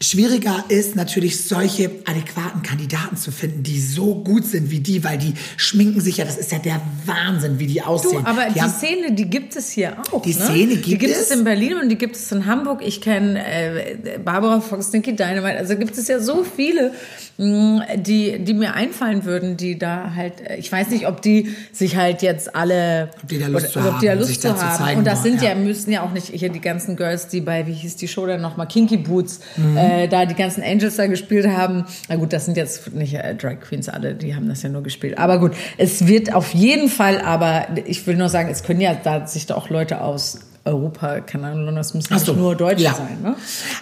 schwieriger ist, natürlich solche adäquaten Kandidaten zu finden, die so gut sind wie die, weil die schminken sich ja, das ist ja der Wahnsinn, wie die Du, aussehen. aber die, haben- Szene, die gibt es hier auch. Die ne? Szene Die gibt gibt es? es in Berlin und die gibt es in Hamburg. Ich kenne äh, Barbara Fox, Nicky Dynamite. Also gibt es ja so viele, mh, die, die mir einfallen würden, die da halt, äh, ich weiß nicht, ob die sich halt jetzt alle, Ob die da Lust zu ob die da haben, Lust zu da zu haben. zeigen und das sind ja. ja. müssen ja auch nicht hier die ganzen Girls, die bei, wie hieß die Show dann nochmal, Kinky Boots, Mhm. äh, da die ganzen Angels da gespielt haben. Na gut, das sind jetzt nicht äh, Drag Queens alle, die haben das ja nur gespielt. Aber gut, es wird auf jeden Fall, aber ich will nur sagen, es können ja da sich da auch Leute aus Europa, keine Ahnung, das müssen Ach nicht so, nur Deutsche ja. sein. Ne?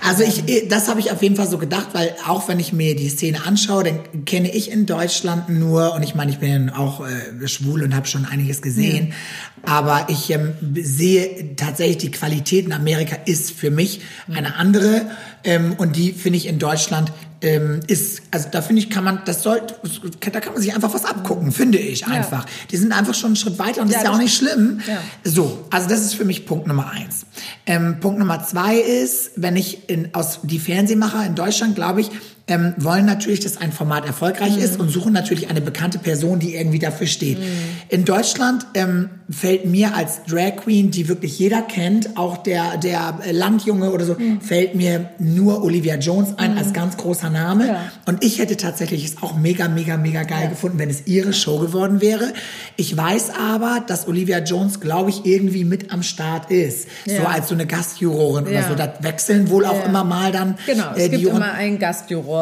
Also ich, das habe ich auf jeden Fall so gedacht, weil auch wenn ich mir die Szene anschaue, dann kenne ich in Deutschland nur, und ich meine, ich bin ja auch äh, schwul und habe schon einiges gesehen, aber ich ähm, sehe tatsächlich, die Qualität in Amerika ist für mich eine andere ähm, und die finde ich in Deutschland ähm, ist, also da finde ich, kann man, das sollte, da kann man sich einfach was abgucken, finde ich einfach. Die sind einfach schon einen Schritt weiter und das Ja, ist ja auch nicht schlimm. Ja. So, also das ist für mich Punkt Nummer eins. Ähm, Punkt Nummer zwei ist, wenn ich in, aus die Fernsehmacher in Deutschland, glaube ich, ähm, wollen natürlich, dass ein Format erfolgreich ist und suchen natürlich eine bekannte Person, die irgendwie dafür steht. In Deutschland ähm, fällt mir als Drag Queen, die wirklich jeder kennt, auch der, der Landjunge oder so, fällt mir nur Olivia Jones ein als ganz großer Name. Ja. Und ich hätte tatsächlich es auch mega, mega, mega geil gefunden, wenn es ihre Show geworden wäre. Ich weiß aber, dass Olivia Jones, glaube ich, irgendwie mit am Start ist. So Ja. als so eine Gastjurorin oder Ja. so. Da wechseln wohl auch Ja. immer mal dann Genau, es äh, die gibt Juroren. immer einen Gastjuror,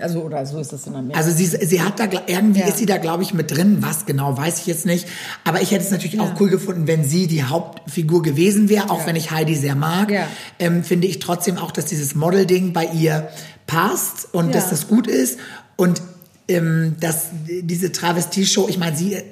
also oder so ist das in Amerika. Also sie, sie hat da, irgendwie Ja. ist sie da, glaube ich, mit drin. Was genau, weiß ich jetzt nicht. Aber ich hätte es natürlich auch cool gefunden, wenn sie die Hauptfigur gewesen wäre, auch wenn ich Heidi sehr mag. Ja. Ähm, finde ich trotzdem auch, dass dieses Model-Ding bei ihr passt und Ja. dass das gut ist. Und ähm, dass diese Travestie-Show, ich meine, sie, äh,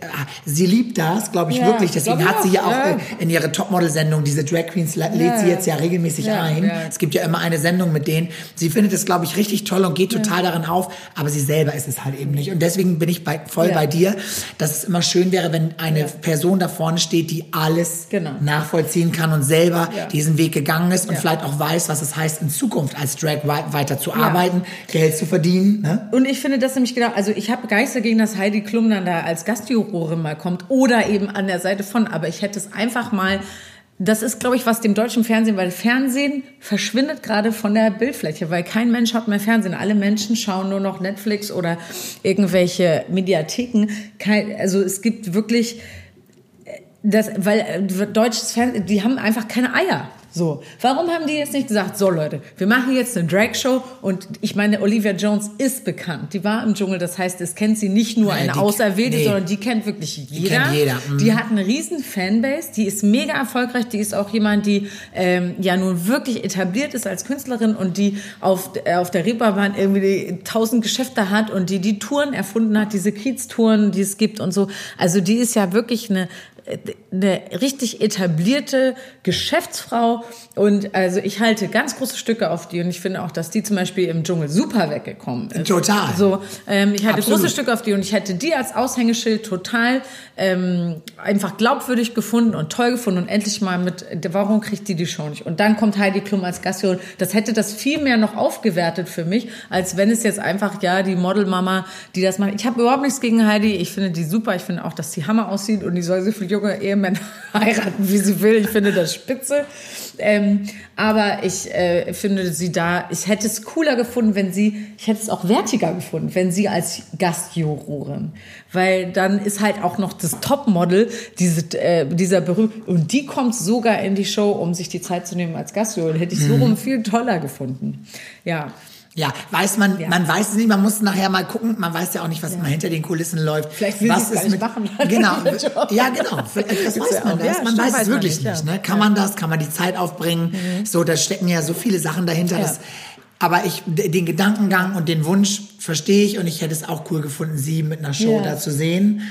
sie liebt das, glaube ich, Ja, wirklich. Deswegen hat sie ja auch, ja. äh, in ihre Topmodel-Sendung, diese Drag Queens, lä- lädt Ja, sie jetzt ja regelmäßig ein. Es gibt ja immer eine Sendung mit denen. Sie findet es, glaube ich, richtig toll und geht total darin auf, aber sie selber ist es halt eben nicht. Und deswegen bin ich bei, voll bei dir, dass es immer schön wäre, wenn eine Person da vorne steht, die alles Genau. nachvollziehen kann und selber diesen Weg gegangen ist und vielleicht auch weiß, was es heißt, in Zukunft als Drag wei- weiter zu arbeiten, Geld zu verdienen. Ne? Und ich finde das nämlich genau, also ich habe gar nichts dagegen, dass Heidi Klum dann da als Gastjurorin mal kommt oder eben an der Seite von, aber ich hätte es einfach mal, das ist, glaube ich, was dem deutschen Fernsehen, weil Fernsehen verschwindet gerade von der Bildfläche, weil kein Mensch schaut mehr Fernsehen. Alle Menschen schauen nur noch Netflix oder irgendwelche Mediatheken. Kein, also es gibt wirklich, das, weil äh, deutsches Fernsehen, die haben einfach keine Eier. So, warum haben die jetzt nicht gesagt, so Leute, wir machen jetzt eine Drag-Show und ich meine, Olivia Jones ist bekannt. Die war im Dschungel, das heißt, es kennt sie nicht nur eine die- Auserwählte, nee. sondern die kennt wirklich jeder. kennt jeder, mhm. Die hat eine riesen Fanbase, die ist mega erfolgreich, die ist auch jemand, die ähm, ja nun wirklich etabliert ist als Künstlerin und die auf, äh, auf der Reeperbahn irgendwie die tausend Geschäfte hat und die die Touren erfunden hat, diese Kiez-Touren, die es gibt und so. Also die ist ja wirklich eine eine richtig etablierte Geschäftsfrau und also ich halte ganz große Stücke auf die und ich finde auch, dass die zum Beispiel im Dschungel super weggekommen ist. Total. So, ähm, ich halte Absolut. große Stücke auf die und ich hätte die als Aushängeschild total ähm, einfach glaubwürdig gefunden und toll gefunden und endlich mal mit, warum kriegt die die Show nicht? Und dann kommt Heidi Klum als Gastion. Das hätte das viel mehr noch aufgewertet für mich, als wenn es jetzt einfach, ja, die Modelmama, die das macht. Ich habe überhaupt nichts gegen Heidi. Ich finde die super. Ich finde auch, dass die Hammer aussieht und die soll so viele junge Ehemänner heiraten, wie sie will. Ich finde das spitze. Ähm, aber ich äh, finde sie da, ich hätte es cooler gefunden, wenn sie, ich hätte es auch wertiger gefunden, wenn sie als Gastjurorin. Weil dann ist halt auch noch das Topmodel, diese, äh, dieser berühmte, und die kommt sogar in die Show, um sich die Zeit zu nehmen als Gastjurorin. Hätte ich so rum viel toller gefunden. Ja. Ja, weiß man, Ja. man weiß es nicht, man muss nachher mal gucken, man weiß ja auch nicht, was immer hinter den Kulissen läuft. Vielleicht will was gar nicht machen. Genau, ja genau, das weiß ja man, das, Ja, man weiß es wirklich nicht, nicht. ja. Ne? Kann man das, kann man die Zeit aufbringen, so, da stecken ja so viele Sachen dahinter. Ja. Das, aber ich, den Gedankengang und den Wunsch verstehe ich und ich hätte es auch cool gefunden, sie mit einer Show Ja. da zu sehen.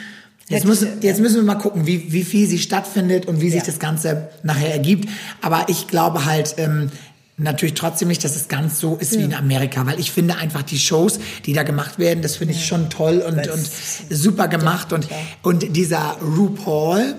Jetzt, müssen, jetzt müssen wir mal gucken, wie, wie viel sie stattfindet und wie sich Ja. das Ganze nachher ergibt. Aber ich glaube halt ähm, natürlich trotzdem nicht, dass es ganz so ist wie in Amerika, weil ich finde einfach die Shows, die da gemacht werden, das finde ich schon toll und, Das- und super gemacht. Und, und dieser RuPaul,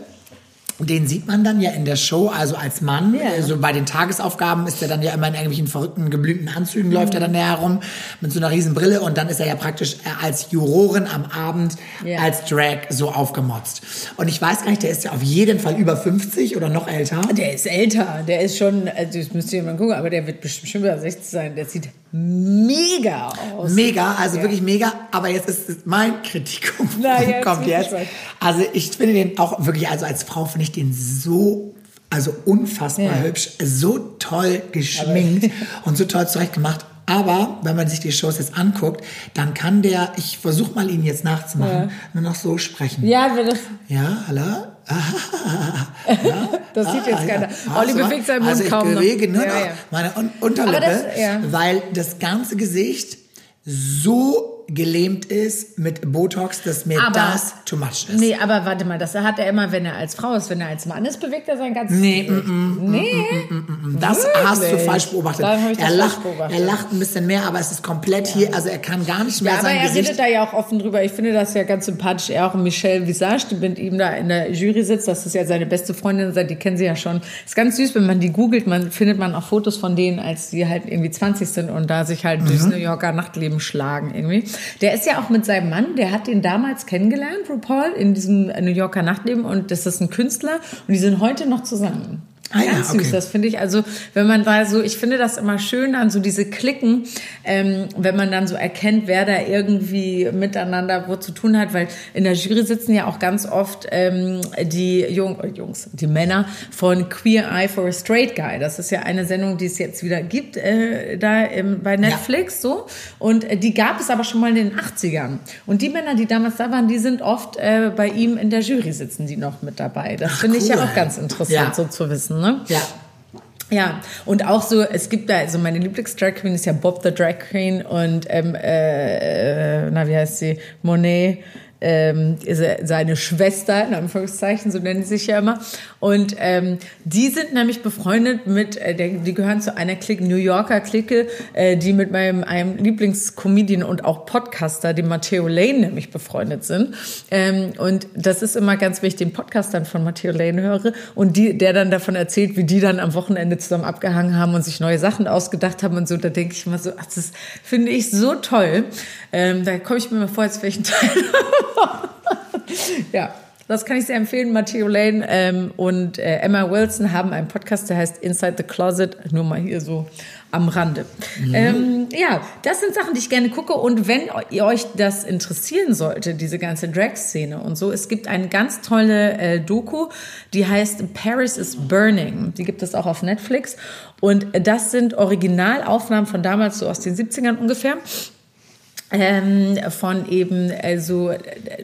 den sieht man dann ja in der Show, also als Mann. Ja. Also bei den Tagesaufgaben ist er dann ja immer in irgendwelchen verrückten, geblümten Anzügen, läuft er dann da herum mit so einer riesen Brille und dann ist er ja praktisch äh, als Jurorin am Abend Ja. als Drag so aufgemotzt. Und ich weiß gar nicht, der ist ja auf jeden Fall über 50 oder noch älter. Der ist älter, der ist schon, also das müsst ihr mal gucken, aber der wird bestimmt schon über 60 sein. Der sieht mega aus. Mega, also Ja. wirklich mega. Aber jetzt ist mein Kritikum. Na, jetzt kommt jetzt. gespannt. Also ich finde den auch wirklich, also als Frau finde ich den so, also unfassbar Ja. hübsch, so toll geschminkt und so toll zurechtgemacht. Aber wenn man sich die Shows jetzt anguckt, dann kann der, ich versuche mal ihn jetzt nachzumachen, nur noch so sprechen. Ja, das, Ja, hallo? Das sieht jetzt Ah, keiner. ja. Olli Also, bewegt seinen Mund also ich kaum noch. bewege nur Ja, noch ja. meine Un Unterlippe, das- ja. weil das ganze Gesicht so gelähmt ist mit Botox, dass mir Aber- das too much ist. Nee, aber warte mal, das hat er immer, wenn er als Frau ist. Wenn er als Mann ist, bewegt er sein ganzes Nee, Gesicht. Nee. das hast du Wirklich? falsch beobachtet. Er, lacht, beobachtet. er lacht ein bisschen mehr, aber es ist komplett hier, also er kann gar nicht mehr Ja, aber sein er Gesicht. redet da ja auch offen drüber. Ich finde das ja ganz sympathisch. Er auch Michelle Visage, die mit ihm da in der Jury sitzt. Das ist ja seine beste Freundin, die kennen sie ja schon. Ist ganz süß, wenn man die googelt, man findet man auch Fotos von denen, als die halt irgendwie 20 sind und da sich halt Mhm. durchs New Yorker Nachtleben schlagen irgendwie. Der ist ja auch mit seinem Mann, der hat ihn damals kennengelernt, RuPaul, in diesem New Yorker Nachtleben und das ist ein Künstler und die sind heute noch zusammen. Ah ja, Ganz süß, okay. das finde ich. Also, wenn man da so, ich finde das immer schön an so diese Klicken, ähm, wenn man dann so erkennt, wer da irgendwie miteinander wo zu tun hat, weil in der Jury sitzen ja auch ganz oft ähm, die Jung, äh, Jungs, die Männer von Queer Eye for a Straight Guy. Das ist ja eine Sendung, die es jetzt wieder gibt, äh, da im, bei Netflix, so. Und äh, die gab es aber schon mal in den 80ern. Und die Männer, die damals da waren, die sind oft äh, bei ihm in der Jury sitzen, die noch mit dabei. Das finde ich ja cool. auch ganz interessant, Ja. so zu wissen, ne? Ja. Ja, und auch so, es gibt da, also meine Lieblings-Drag Queen ist ja Bob the Drag Queen und, ähm, äh, äh, na, wie heißt sie? Monet, ähm, se- seine Schwester, in Anführungszeichen, so nennen sie sich ja immer. Und ähm, die sind nämlich befreundet mit, äh, die gehören zu einer Clique, New Yorker Clique, äh, die mit meinem einem Lieblingscomedian und auch Podcaster, dem Matteo Lane, nämlich befreundet sind. Ähm, und das ist immer ganz wichtig, den Podcast dann von Matteo Lane höre und die, der dann davon erzählt, wie die dann am Wochenende zusammen abgehangen haben und sich neue Sachen ausgedacht haben und so. Da denke ich immer so, ach, das finde ich so toll. Ähm, da komme ich mir mal vor, als ein Teil. ja. Das kann ich sehr empfehlen. Matteo Lane ähm, und äh, Emma Wilson haben einen Podcast, der heißt Inside the Closet. Nur mal hier so am Rande. Mhm. Ähm, ja, das sind Sachen, die ich gerne gucke. Und wenn ihr euch das interessieren sollte, diese ganze Drag-Szene und so, es gibt eine ganz tolle äh, Doku, die heißt Paris is Burning. Die gibt es auch auf Netflix. Und das sind Originalaufnahmen von damals, so aus den 70ern ungefähr ähm, von eben also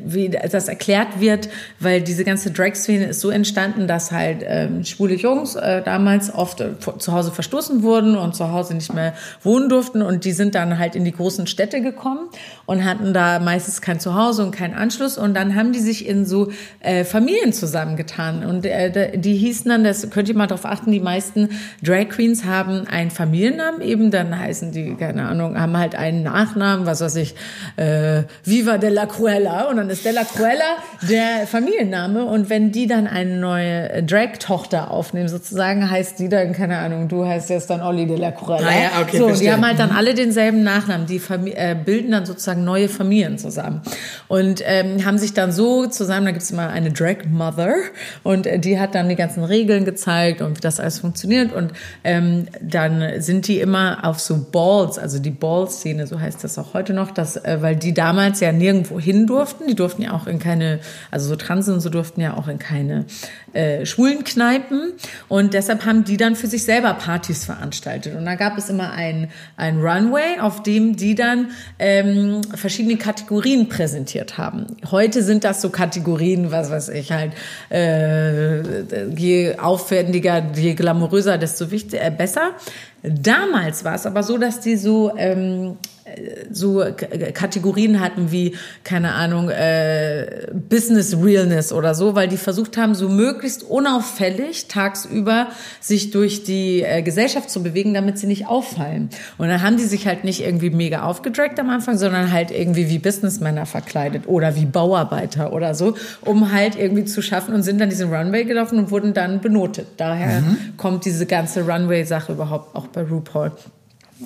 wie das erklärt wird, weil diese ganze Drag-Szene ist so entstanden, dass halt ähm, schwule Jungs äh, damals oft äh, zu Hause verstoßen wurden und zu Hause nicht mehr wohnen durften und die sind dann halt in die großen Städte gekommen und hatten da meistens kein Zuhause und keinen Anschluss und dann haben die sich in so äh, Familien zusammengetan und äh, die hießen dann, das könnt ihr mal darauf achten, die meisten Drag Queens haben einen Familiennamen eben, dann heißen die keine Ahnung, haben halt einen Nachnamen, was weiß weiß ich, äh, Viva della Cruella und dann ist della Cruella der Familienname und wenn die dann eine neue Drag-Tochter aufnehmen, sozusagen, heißt die dann, keine Ahnung, du heißt jetzt dann Olli della Cruella. Ah, ja, okay, so, verstehe. die haben halt dann mhm. alle denselben Nachnamen, die äh, bilden dann sozusagen neue Familien zusammen und ähm, haben sich dann so zusammen, da gibt es mal eine Drag Mother und äh, die hat dann die ganzen Regeln gezeigt und wie das alles funktioniert und ähm, dann sind die immer auf so Balls, also die Ball-Szene, so heißt das auch heute noch, noch, dass, äh, weil die damals ja nirgendwo hin durften, die durften ja auch in keine, also so Transen und so durften ja auch in keine äh, schwulen Kneipen und deshalb haben die dann für sich selber Partys veranstaltet und da gab es immer ein, ein Runway, auf dem die dann ähm, verschiedene Kategorien präsentiert haben. Heute sind das so Kategorien, was weiß ich halt, äh, je aufwendiger, je glamouröser, desto wichtiger, äh, besser. Damals war es aber so, dass die so ähm, so Kategorien hatten wie, keine Ahnung, äh, Business Realness oder so, weil die versucht haben, so möglichst unauffällig tagsüber sich durch die äh, Gesellschaft zu bewegen, damit sie nicht auffallen. Und dann haben die sich halt nicht irgendwie mega aufgedragt am Anfang, sondern halt irgendwie wie Businessmänner verkleidet oder wie Bauarbeiter oder so, um halt irgendwie zu schaffen und sind dann diesen Runway gelaufen und wurden dann benotet. Daher mhm. kommt diese ganze Runway-Sache überhaupt auch bei RuPaul.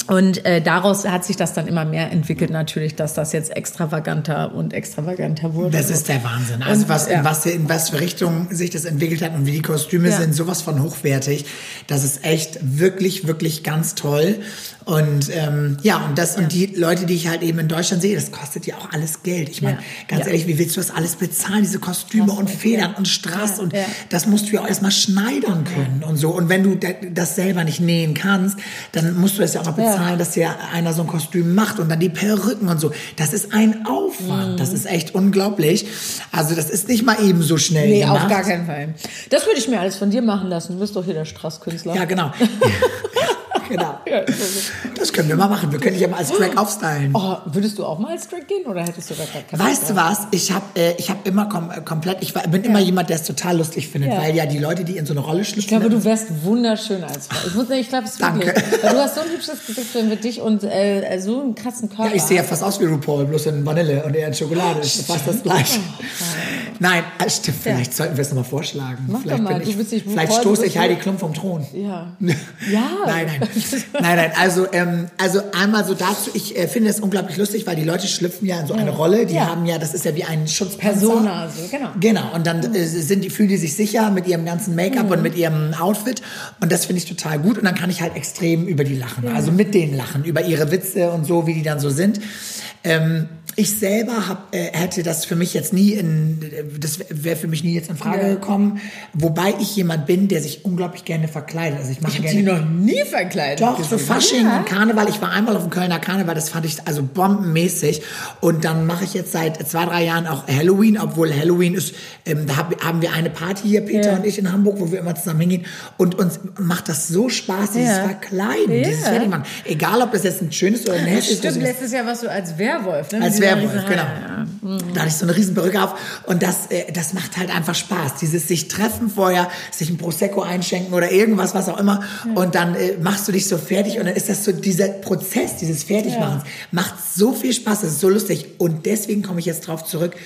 Und äh, daraus hat sich das dann immer mehr entwickelt, natürlich, dass das jetzt extravaganter und extravaganter wurde. Das ist der Wahnsinn. Also und, was, ja. in, was, in was für Richtung sich das entwickelt hat und wie die Kostüme ja. sind, sowas von hochwertig. Das ist echt wirklich, wirklich ganz toll. Und ähm, ja, und das ja. und die Leute, die ich halt eben in Deutschland sehe, das kostet ja auch alles Geld. Ich meine, ja. ganz ja. ehrlich, wie willst du das alles bezahlen? Diese Kostüme und Federn und Strass und das musst du ja auch erstmal schneidern können und so. Und wenn du das selber nicht nähen kannst, dann musst du das ja auch noch bezahlen, dass dir einer so ein Kostüm macht und dann die Perücken und so. Das ist ein Aufwand. Mhm. Das ist echt unglaublich. Also das ist nicht mal eben so schnell nee, gemacht. auf gar keinen Fall. Das würde ich mir alles von dir machen lassen. Du bist doch hier der Strasskünstler. Ja, genau. genau. Das können wir mal machen. Wir können dich ja mal als Drag aufstylen. Oh, würdest du auch mal als Drag gehen oder hättest du da keine Weißt du was? Ich habe äh, hab immer kom äh, komplett, ich war, bin immer jemand, der es total lustig findet, weil ja die Leute, die in so eine Rolle schlüpfen. Ich glaube, du wärst wunderschön als Frau. Ich, muss, ich glaube, es Danke. wirklich. Weil du hast so ein hübsches Gesicht für dich und äh, so einen krassen Körper. Ja, ich sehe ja fast aus wie RuPaul, bloß in Vanille und eher in Schokolade. Das ist fast das Gleiche. Oh, Nein, äh, stimmt, vielleicht sollten wir es nochmal vorschlagen. Mach vielleicht doch mal. Ich, vielleicht stoße ich Heidi Klum vom Thron. Ja. ja. nein, nein. Nein, nein. Also, ähm, also einmal so dazu, ich äh, finde es unglaublich lustig, weil die Leute schlüpfen ja in so eine Rolle. Die haben ja, das ist ja wie ein Schutzpanzer. Persona, so, genau. Genau. Und dann äh, sind die, fühlen die sich sicher mit ihrem ganzen Make-up mhm. und mit ihrem Outfit. Und das finde ich total gut. Und dann kann ich halt extrem über die lachen. Also mit denen lachen, über ihre Witze und so, wie die dann so sind. Ähm, ich selber hab, äh, hätte das für mich jetzt nie in, das wäre für mich nie jetzt in Frage ja. gekommen. Wobei ich jemand bin, der sich unglaublich gerne verkleidet. Also ich mache gerne. die noch nie verkleidet. Doch, so Fasching ja. und Karneval. Ich war einmal auf dem Kölner Karneval, das fand ich also bombenmäßig. Und dann mache ich jetzt seit zwei, drei Jahren auch Halloween, obwohl Halloween ist, ähm, da hab, haben wir eine Party hier, Peter ja. und ich in Hamburg, wo wir immer zusammen hingehen. Und uns macht das so Spaß, dieses Verkleiden, dieses Fertigmachen. Egal, ob das jetzt ein schönes oder ein hässliches ist. Stimmt, letztes Jahr warst du als Werwolf, ne? Als Werwolf, genau. Ja. Mhm. Da hatte ich so eine riesen Perücke auf und das, äh, das macht halt einfach Spaß. Dieses sich treffen vorher, sich ein Prosecco einschenken oder irgendwas, was auch immer ja. und dann äh, machst du dich so fertig und dann ist das so dieser Prozess, dieses Fertigmachens, ja. macht so viel Spaß, das ist so lustig und deswegen komme ich jetzt drauf zurück,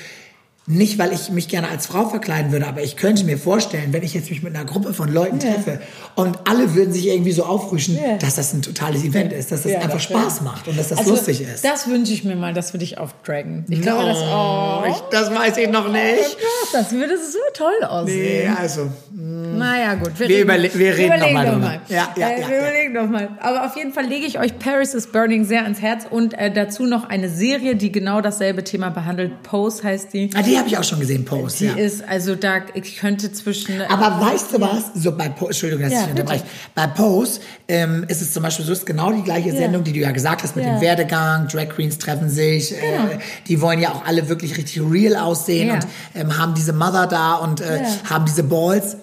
nicht, weil ich mich gerne als Frau verkleiden würde, aber ich könnte mir vorstellen, wenn ich jetzt mich mit einer Gruppe von Leuten Ja. treffe und alle würden sich irgendwie so aufrüschen, Ja. dass das ein totales Event ist, dass das Ja, einfach das Spaß macht und dass das Also, lustig ist. Das wünsche ich mir mal, dass wir dich aufdragen. Ich glaube, das, Oh, oh, ich, das weiß ich noch nicht. das würde so toll Nee, aussehen. also, Naja, gut. Wir überle- wir reden noch mal noch drüber. Ja, ja, äh, ja, wir ja. überlegen noch mal. Aber auf jeden Fall lege ich euch Paris is Burning sehr ans Herz und äh, dazu noch eine Serie, die genau dasselbe Thema behandelt. Pose heißt die. ah, die habe ich auch schon gesehen, Post. Die ja. ist, also da, ich könnte zwischen... Aber weißt du was? So bei po Entschuldigung, dass Ja, ich unterbreche. Bei Pose ähm, ist es zum Beispiel so, ist genau die gleiche Sendung, die du ja gesagt hast mit Ja. dem Werdegang. Drag Queens treffen sich. Genau. Äh, die wollen ja auch alle wirklich richtig real aussehen Ja. und ähm, haben diese Mother da und äh, Ja. haben diese Balls.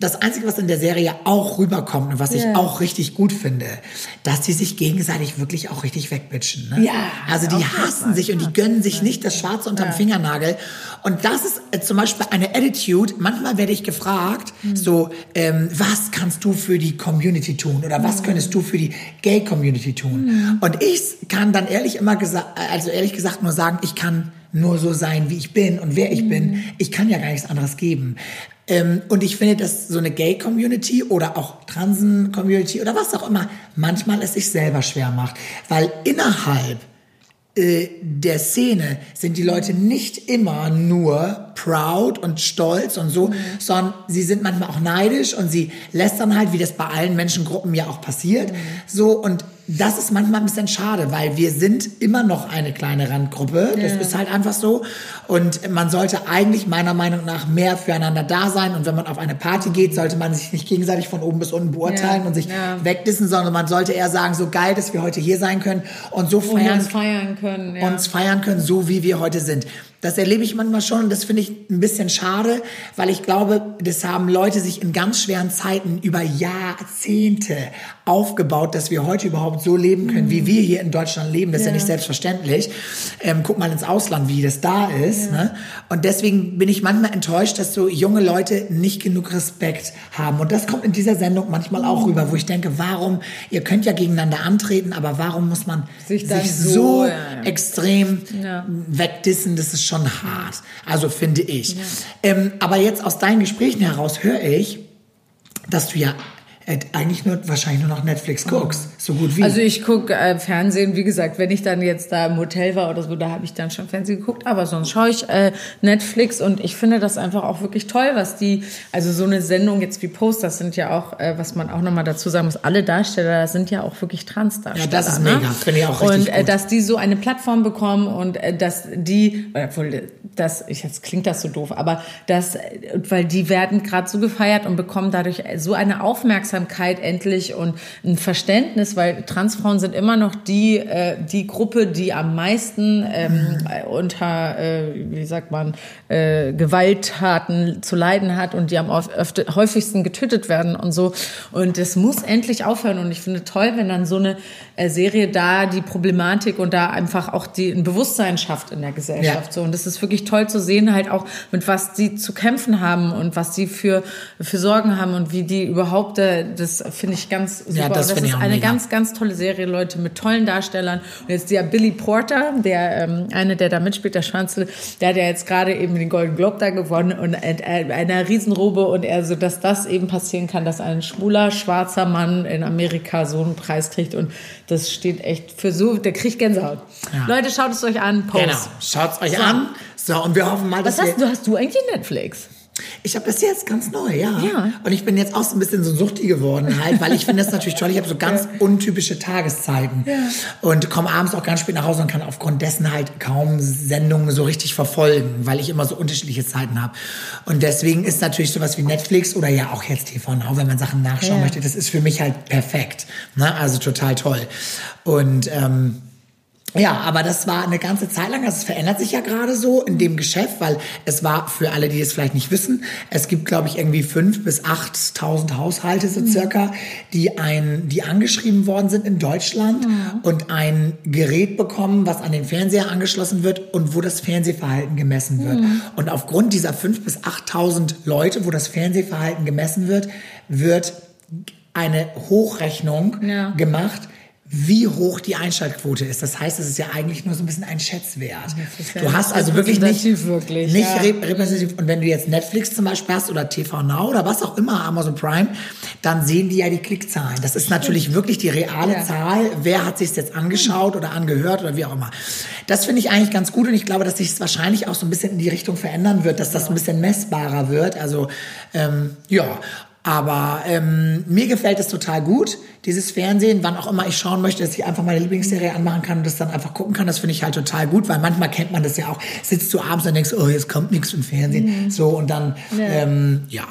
Das Einzige, was in der Serie auch rüberkommt und was ich Ja. auch richtig gut finde, dass die sich gegenseitig wirklich auch richtig wegbitchen. Ne? Ja, Also die hassen sich und die gönnen sich nicht das Schwarze unterm Fingernagel. Und das ist äh, zum Beispiel eine Attitude. Manchmal werde ich gefragt, Hm. so, ähm, was kannst du für die Community tun? Oder was könntest du für die Gay-Community tun? Und ich kann dann ehrlich immer gesagt, also ehrlich gesagt nur sagen, ich kann nur so sein, wie ich bin und wer ich Hm. bin. Ich kann ja gar nichts anderes geben. Ähm, und ich finde, dass so eine Gay-Community oder auch Transen-Community oder was auch immer manchmal es sich selber schwer macht. Weil innerhalb äh, der Szene sind die Leute nicht immer nur proud und stolz und so, sondern sie sind manchmal auch neidisch und sie lästern halt, wie das bei allen Menschengruppen ja auch passiert. So und das ist manchmal ein bisschen schade, weil wir sind immer noch eine kleine Randgruppe. Das ist halt einfach so. Und man sollte eigentlich meiner Meinung nach mehr füreinander da sein. Und wenn man auf eine Party geht, sollte man sich nicht gegenseitig von oben bis unten beurteilen Ja, und sich ja. wegdissen, sondern man sollte eher sagen, so geil, dass wir heute hier sein können und so und feiern uns feiern können. Ja. uns feiern können, so wie wir heute sind. Das erlebe ich manchmal schon und das finde ich ein bisschen schade, weil ich glaube, das haben Leute sich in ganz schweren Zeiten über Jahrzehnte aufgebaut, dass wir heute überhaupt so leben können, wie wir hier in Deutschland leben. Das ist ja, Ja. nicht selbstverständlich. Ähm, guck mal ins Ausland, wie das da ist. Ne? Und deswegen bin ich manchmal enttäuscht, dass so junge Leute nicht genug Respekt haben. Und das kommt in dieser Sendung manchmal auch rüber, wo ich denke, warum, ihr könnt ja gegeneinander antreten, aber warum muss man Sich sich, so, so, ja, ja. extrem Ja. wegdissen, das ist schon hart. Also finde ich. Ähm, aber jetzt aus deinen Gesprächen heraus höre ich, dass du ja eigentlich nur wahrscheinlich nur noch Netflix guckst. So gut wie. Also ich gucke äh, Fernsehen, wie gesagt, wenn ich dann jetzt da im Hotel war oder so, da habe ich dann schon Fernsehen geguckt, aber sonst schaue ich äh, Netflix und ich finde das einfach auch wirklich toll, was die, also so eine Sendung jetzt wie Post, das sind ja auch, äh, was man auch nochmal dazu sagen muss, alle Darsteller sind ja auch wirklich Transdarsteller. Ja, das ist ne? mega. Finde ich auch richtig Und äh, gut. dass die so eine Plattform bekommen und äh, dass die, obwohl das, ich, jetzt klingt das so doof, aber das, äh, weil die werden gerade so gefeiert und bekommen dadurch so eine Aufmerksamkeit endlich und ein Verständnis, weil Transfrauen sind immer noch die, äh, die Gruppe, die am meisten ähm, äh, unter, äh, wie sagt man, äh, Gewalttaten zu leiden hat und die am öfter, häufigsten getötet werden und so. Und das muss endlich aufhören. Und ich finde toll, wenn dann so eine äh, Serie da die Problematik und da einfach auch die, ein Bewusstsein schafft in der Gesellschaft. Ja. So. Und das ist wirklich toll zu sehen, halt auch mit was sie zu kämpfen haben und was sie für, für Sorgen haben und wie die überhaupt, äh, das finde ich ganz super. Ja, das das ist auch eine mega. ganz, ganz tolle Serie, Leute, mit tollen Darstellern. Und jetzt der Billy Porter, der ähm, eine, der da mitspielt, der Schwanzel, der hat ja jetzt gerade eben den Golden Globe da gewonnen und äh, einer Riesenrobe und er so, dass das eben passieren kann, dass ein schwuler, schwarzer Mann in Amerika so einen Preis kriegt und das steht echt für so, der kriegt Gänsehaut. Ja. Leute, schaut es euch an, Post. genau. Schaut's euch So. an. So, und wir hoffen mal, dass Was wir... hast du, hast du eigentlich Netflix? Ich habe das jetzt ganz neu, ja. Ja. Und ich bin jetzt auch so ein bisschen so Suchti geworden halt, weil ich finde das natürlich toll. Ich habe so ganz untypische Tageszeiten und komme abends auch ganz spät nach Hause und kann aufgrund dessen halt kaum Sendungen so richtig verfolgen, weil ich immer so unterschiedliche Zeiten habe. Und deswegen ist natürlich sowas wie Netflix oder ja auch jetzt TV Now, wenn man Sachen nachschauen Ja. möchte, das ist für mich halt perfekt. Ne? Also total toll. Und ähm, ja, aber das war eine ganze Zeit lang, es verändert sich ja gerade so in dem Geschäft, weil es war für alle, die es vielleicht nicht wissen, es gibt, glaube ich, irgendwie fünf bis 8.000 Haushalte so circa, die ein, die angeschrieben worden sind in Deutschland und ein Gerät bekommen, was an den Fernseher angeschlossen wird und wo das Fernsehverhalten gemessen wird. Und aufgrund dieser fünf bis 8.000 Leute, wo das Fernsehverhalten gemessen wird, wird eine Hochrechnung Ja. gemacht, wie hoch die Einschaltquote ist. Das heißt, es ist ja eigentlich nur so ein bisschen ein Schätzwert. ja Du hast also wirklich nicht, wirklich, nicht ja. rep- repräsentativ. Und wenn du jetzt Netflix zum Beispiel hast oder TV Now oder was auch immer, Amazon Prime, dann sehen die ja die Klickzahlen. Das ist natürlich wirklich die reale Ja. Zahl. Wer hat sich jetzt angeschaut oder angehört oder wie auch immer. Das finde ich eigentlich ganz gut und ich glaube, dass sich es wahrscheinlich auch so ein bisschen in die Richtung verändern wird, dass das ein bisschen messbarer wird. Also ähm, ja. Aber ähm, mir gefällt es total gut, dieses Fernsehen, wann auch immer ich schauen möchte, dass ich einfach meine Lieblingsserie anmachen kann und das dann einfach gucken kann. Das finde ich halt total gut, weil manchmal kennt man das ja auch. Sitzt du abends und denkst, oh, jetzt kommt nichts im Fernsehen. So und dann, ähm, ja.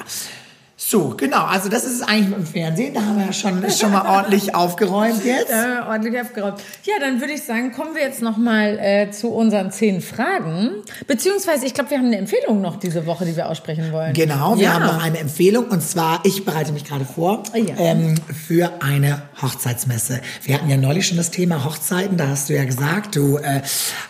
So, genau. Also das ist es eigentlich mit dem Fernsehen. Da haben wir ja schon, schon mal ordentlich aufgeräumt jetzt. Äh, ordentlich abgeräumt. Ja, dann würde ich sagen, kommen wir jetzt nochmal äh, zu unseren zehn Fragen. Beziehungsweise, ich glaube, wir haben eine Empfehlung noch diese Woche, die wir aussprechen wollen. Genau, wir ja. haben noch eine Empfehlung und zwar, ich bereite mich gerade vor Ja. ähm, für eine Hochzeitsmesse. Wir hatten ja neulich schon das Thema Hochzeiten, da hast du ja gesagt, du äh,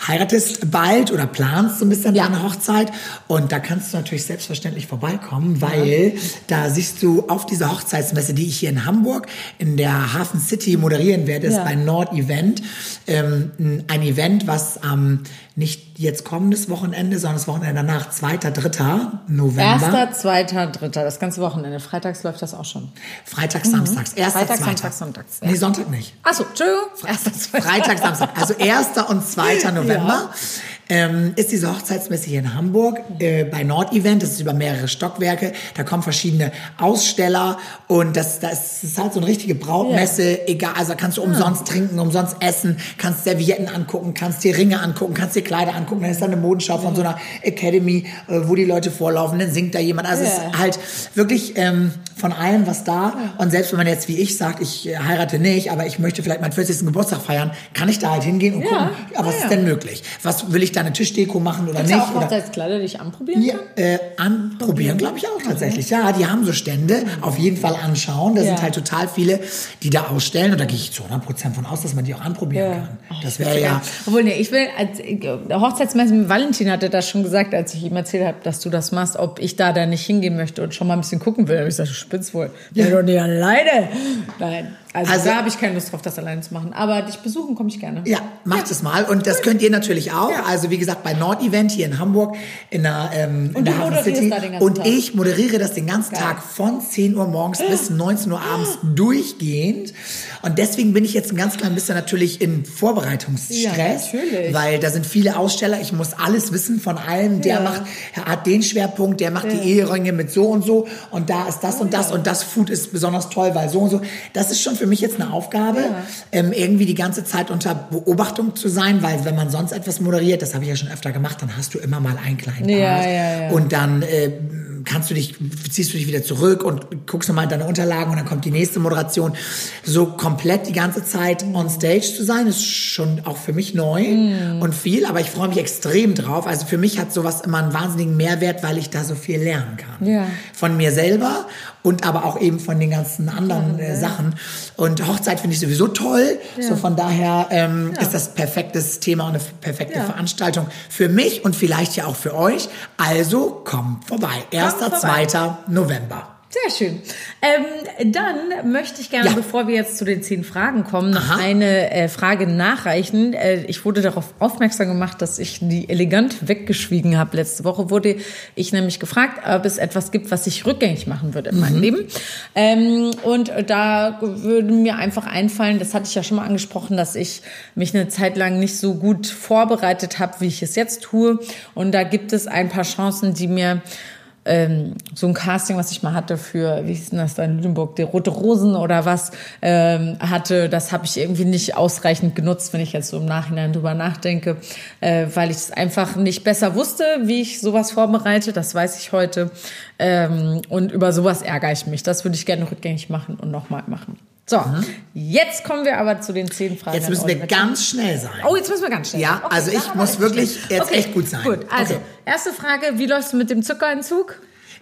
heiratest bald oder planst so ein bisschen Ja. deine Hochzeit und da kannst du natürlich selbstverständlich vorbeikommen, weil da siehst du auf dieser Hochzeitsmesse, die ich hier in Hamburg in der Hafen City moderieren werde, ist Ja. bei Nord Event, ähm, ein Event, was am nicht jetzt kommendes Wochenende, sondern das Wochenende danach, 2., 3. November. Erster, zweiter, dritter. Das ganze Wochenende. Freitags läuft das auch schon. Freitag, Samstags. Erster, Mhm. Freitag, zweiter. Samstag, Sonntags, ja. Nee, Sonntag nicht. Achso, Entschuldigung. Freitag, Samstag. Also 1. und 2. November. Ähm, ist diese Hochzeitsmesse hier in Hamburg äh, bei Nord Event. Das ist über mehrere Stockwerke. Da kommen verschiedene Aussteller und das, das ist halt so eine richtige Brautmesse. Egal, also kannst du umsonst trinken, umsonst essen, kannst Servietten angucken, kannst dir Ringe angucken, kannst dir Kleider angucken. Dann ist da eine Modenschau von so einer Academy, äh, wo die Leute vorlaufen. Dann singt da jemand. Also es Ja. ist halt wirklich ähm, von allem was da. Und selbst wenn man jetzt wie ich sagt, ich äh, heirate nicht, aber ich möchte vielleicht meinen 40. Geburtstag feiern, kann ich da halt hingehen und Ja. gucken, ja, was Ah, ist denn möglich? Was will ich da eine Tischdeko machen oder Gibt's nicht? auch Oder, Hochzeitskleider, die ich anprobieren ja, äh, anprobieren, glaube ich auch tatsächlich. Ja, die haben so Stände. Auf jeden Fall anschauen. Da Ja. sind halt total viele, die da ausstellen. Und da gehe ich zu 100 Prozent von aus, dass man die auch anprobieren Ja. kann. Oh, das wäre ja. Obwohl, nee, ich will, als der Hochzeitsmesse mit Valentin hatte das schon gesagt, als ich ihm erzählt habe, dass du das machst, ob ich da dann nicht hingehen möchte und schon mal ein bisschen gucken will. Da hab ich gesagt, du spinnst wohl. Ja. doch nicht alleine. Nein. Also, Also- da habe ich keine Lust drauf, das alleine zu machen. Aber dich besuchen komme ich gerne. Ja, macht es mal. Und das könnt ihr natürlich auch. Ja. Also wie gesagt, bei Nord Event hier in Hamburg in der, ähm, in Und der Hafen City. Und Tag. ich moderiere das den ganzen Geil. Tag von 10 Uhr morgens bis 19 Uhr abends durchgehend. Und deswegen bin ich jetzt ein ganz klein bisschen natürlich in Vorbereitungsstress. Ja. Weil da sind viele Aussteller. Ich muss alles wissen von allem. Der Ja. macht, hat den Schwerpunkt, der macht die Eheringe mit so und so. Und da ist das und das. Und das Food ist besonders toll, weil so und so. Das ist schon für mich jetzt eine Aufgabe, ähm, irgendwie die ganze Zeit unter Beobachtung zu sein, weil wenn man sonst etwas moderiert, das habe ich ja schon öfter gemacht, dann hast du immer mal einen kleinen Ja, Part. ja, ja. Und dann äh, kannst du dich, ziehst du dich wieder zurück und guckst nochmal in deine Unterlagen und dann kommt die nächste Moderation. So komplett die ganze Zeit on stage zu sein, ist schon auch für mich neu Mhm. und viel, aber ich freue mich extrem drauf. Also für mich hat sowas immer einen wahnsinnigen Mehrwert, weil ich da so viel lernen kann. Ja. Von mir selber und aber auch eben von den ganzen anderen äh, Sachen. Und Hochzeit finde ich sowieso toll. So von daher ähm, ist das perfektes Thema und eine perfekte. Veranstaltung für mich und vielleicht ja auch für euch. Also kommt vorbei. 1. vorbei. 2. November. Sehr schön. Ähm, dann möchte ich gerne, Ja. bevor wir jetzt zu den zehn Fragen kommen, noch Aha. eine äh, Frage nachreichen. Äh, ich wurde darauf aufmerksam gemacht, dass ich die elegant weggeschwiegen habe. Letzte Woche wurde ich nämlich gefragt, ob es etwas gibt, was ich rückgängig machen würde in Mhm. meinem Leben. Ähm, und da würde mir einfach einfallen, das hatte ich ja schon mal angesprochen, dass ich mich eine Zeit lang nicht so gut vorbereitet habe, wie ich es jetzt tue. Und da gibt es ein paar Chancen, die mir ähm, so ein Casting, was ich mal hatte für, wie hieß denn das da in Lüneburg, die Rote Rosen oder was, ähm, hatte, das habe ich irgendwie nicht ausreichend genutzt, wenn ich jetzt so im Nachhinein drüber nachdenke, äh, weil ich es einfach nicht besser wusste, wie ich sowas vorbereite, das weiß ich heute. Ähm, und über sowas ärgere ich mich. Das würde ich gerne rückgängig machen und nochmal machen. So, jetzt kommen wir aber zu den zehn Fragen. Jetzt müssen wir ganz schnell sein. Oh, jetzt müssen wir ganz schnell. Ja, Okay, also ich muss wirklich nicht. jetzt echt gut sein. Gut, also Okay. erste Frage, wie läufst du mit dem Zuckerentzug?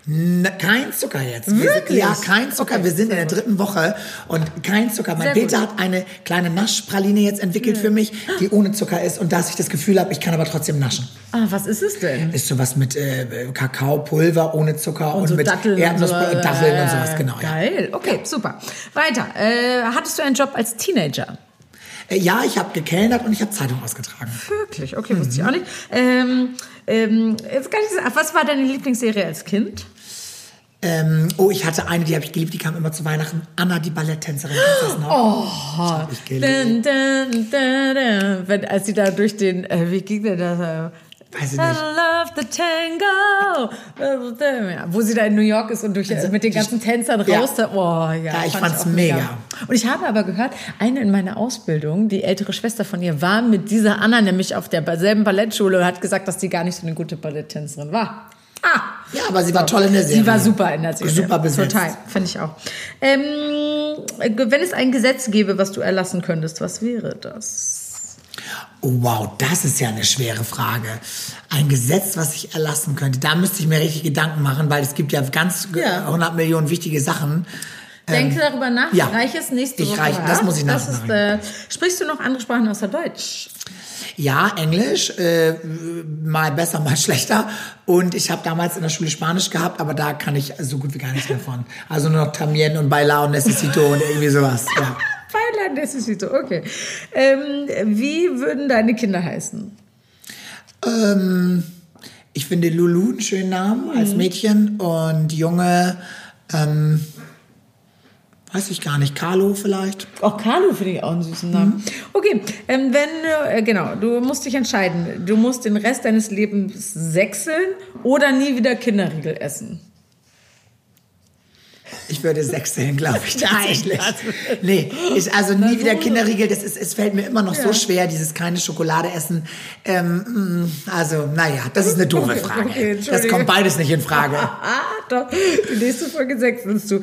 Na, kein Zucker jetzt. Wir Wirklich? Sind, ja, kein Zucker. Okay, wir sind in der dritten Woche und kein Zucker. Mein Sehr Peter gut. hat eine kleine Naschpraline jetzt entwickelt für mich, die ohne Zucker ist und dass ich das Gefühl habe, ich kann aber trotzdem naschen. Ah, was ist es denn? Ist sowas mit äh, Kakaopulver ohne Zucker und, so mit Datteln Erdnussbutter und und so, Datteln äh, und sowas, genau. Ja. Geil, okay, super. Weiter. Äh, hattest du einen Job als Teenager? Äh, ja, ich habe gekellnert und ich habe Zeitung ausgetragen. Wirklich? Okay, wusste ich auch nicht. Ähm, ähm, jetzt kann ich sagen, was war deine Lieblingsserie als Kind? Ähm, oh, ich hatte eine, die habe ich geliebt, die kam immer zu Weihnachten. Anna, die Balletttänzerin. Noch? Oh, ich geliebt. dun, dun, dun, dun. Wenn, als sie da durch den, äh, wie ging das? Äh, Weiß ich I nicht. love the tango. Ja, wo sie da in New York ist und durch, Also, mit den ganzen Tänzern Ja. raus. Da, oh, ja, Ja, ich fand fand's mega. Und ich habe aber gehört, eine in meiner Ausbildung, die ältere Schwester von ihr, war mit dieser Anna nämlich auf derselben Ballettschule und hat gesagt, dass die gar nicht so eine gute Balletttänzerin war. Ah, Ja, aber sie war toll in der Serie. Sie war super in der Serie. Super besetzt. Total, finde ich auch. Ähm, wenn es ein Gesetz gäbe, was du erlassen könntest, was wäre das? Oh, wow, das ist ja eine schwere Frage. Ein Gesetz, was ich erlassen könnte, da müsste ich mir richtig Gedanken machen, weil es gibt ja ganz Ja. 100 Millionen wichtige Sachen. Denke darüber nach, Ähm, ja. reich es nächste Ich Woche. reich- das muss ich nachmachen. äh, Sprichst du noch andere Sprachen außer Deutsch? Ja, Englisch, äh, mal besser, mal schlechter. Und ich habe damals in der Schule Spanisch gehabt, aber da kann ich so gut wie gar nichts mehr von. Also nur noch Tamien und Baila und Necesito und irgendwie sowas. Ja. Baila Necesito, okay. Ähm, wie würden deine Kinder heißen? Ich finde Lulu einen schönen Namen als Mhm. Mädchen und Junge, ähm, weiß ich gar nicht, Carlo vielleicht. Auch Carlo finde ich auch einen süßen Namen. Okay, ähm, wenn, äh, genau, du musst dich entscheiden. Du musst den Rest deines Lebens sechseln oder nie wieder Kinderriegel essen. Ich würde sechseln, glaube ich, Nein, tatsächlich. das- Nee, ich, also nie wieder? Kinderriegel, das ist, es fällt mir immer noch so Ja. schwer, dieses keine Schokolade essen. Ähm, mm, also, naja, das ist eine doofe Okay, Frage. okay, das kommt beides nicht in Frage. Ah, doch. Die nächste Folge sechselst du.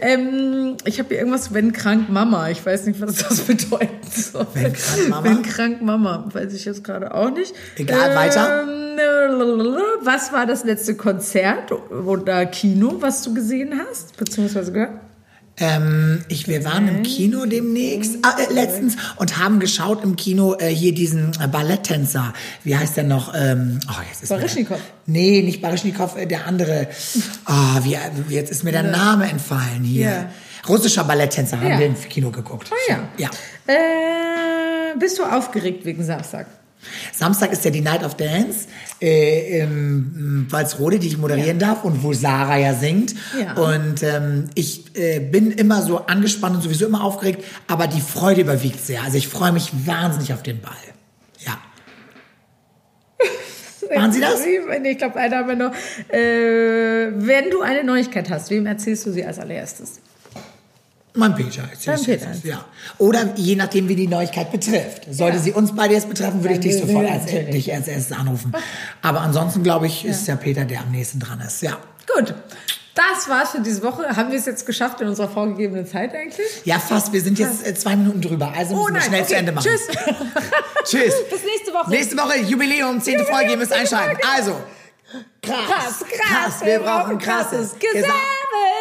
Ähm, ich habe hier irgendwas, wenn krank Mama. Ich weiß nicht, was das bedeuten soll. Wenn krank Mama? Wenn krank Mama. Weiß ich jetzt gerade auch nicht. Egal, weiter. Was war das letzte Konzert oder Kino, was du gesehen hast? Beziehungsweise gehört? Ähm, ich, wir waren im Kino demnächst, ah, äh, letztens, und haben geschaut im Kino äh, hier diesen äh, Balletttänzer. Wie heißt der noch? Ähm, oh, jetzt ist mir Baryschnikow. der- Nee, nicht Baryschnikow, äh, der andere. Ah, wie, jetzt ist mir der Name entfallen hier. Ja. Russischer Balletttänzer haben Ja. wir im Kino geguckt. Ah ja. Ja. Äh, bist du aufgeregt wegen Samstag? Samstag ist ja die Night of Dance äh, im Walsrode, die ich moderieren darf und wo Sarah ja singt. Ja. Und ähm, ich äh, bin immer so angespannt und sowieso immer aufgeregt, aber die Freude überwiegt sehr. Also ich freue mich wahnsinnig auf den Ball. Ja. Waren Sie das? Nee, Ich glaube, einer haben wir noch. Äh, wenn du eine Neuigkeit hast, wem erzählst du sie als allererstes? Mein Peter. ich Peter. Ja. Oder je nachdem, wie die Neuigkeit betrifft. Sollte Ja. sie uns beide jetzt betreffen, würde ich dich sofort als, dich als erstes anrufen. Aber ansonsten, glaube ich, ist der Peter, der am nächsten dran ist. Ja. Gut. Das war's für diese Woche. Haben wir es jetzt geschafft in unserer vorgegebenen Zeit eigentlich? Ja, fast. Wir sind jetzt äh, zwei Minuten drüber. Also müssen wir schnell Oh okay. zu Ende machen. Tschüss. Tschüss. Bis nächste Woche. Nächste Woche Jubiläum, zehnte Folge, ihr müsst einschalten. Also, krass, Krass, krass, wir brauchen krasses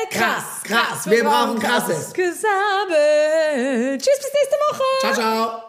Gesabbel. Krass, krass, wir brauchen krasses. Gesabbel. Tschüss, bis nächste Woche. Ciao, ciao.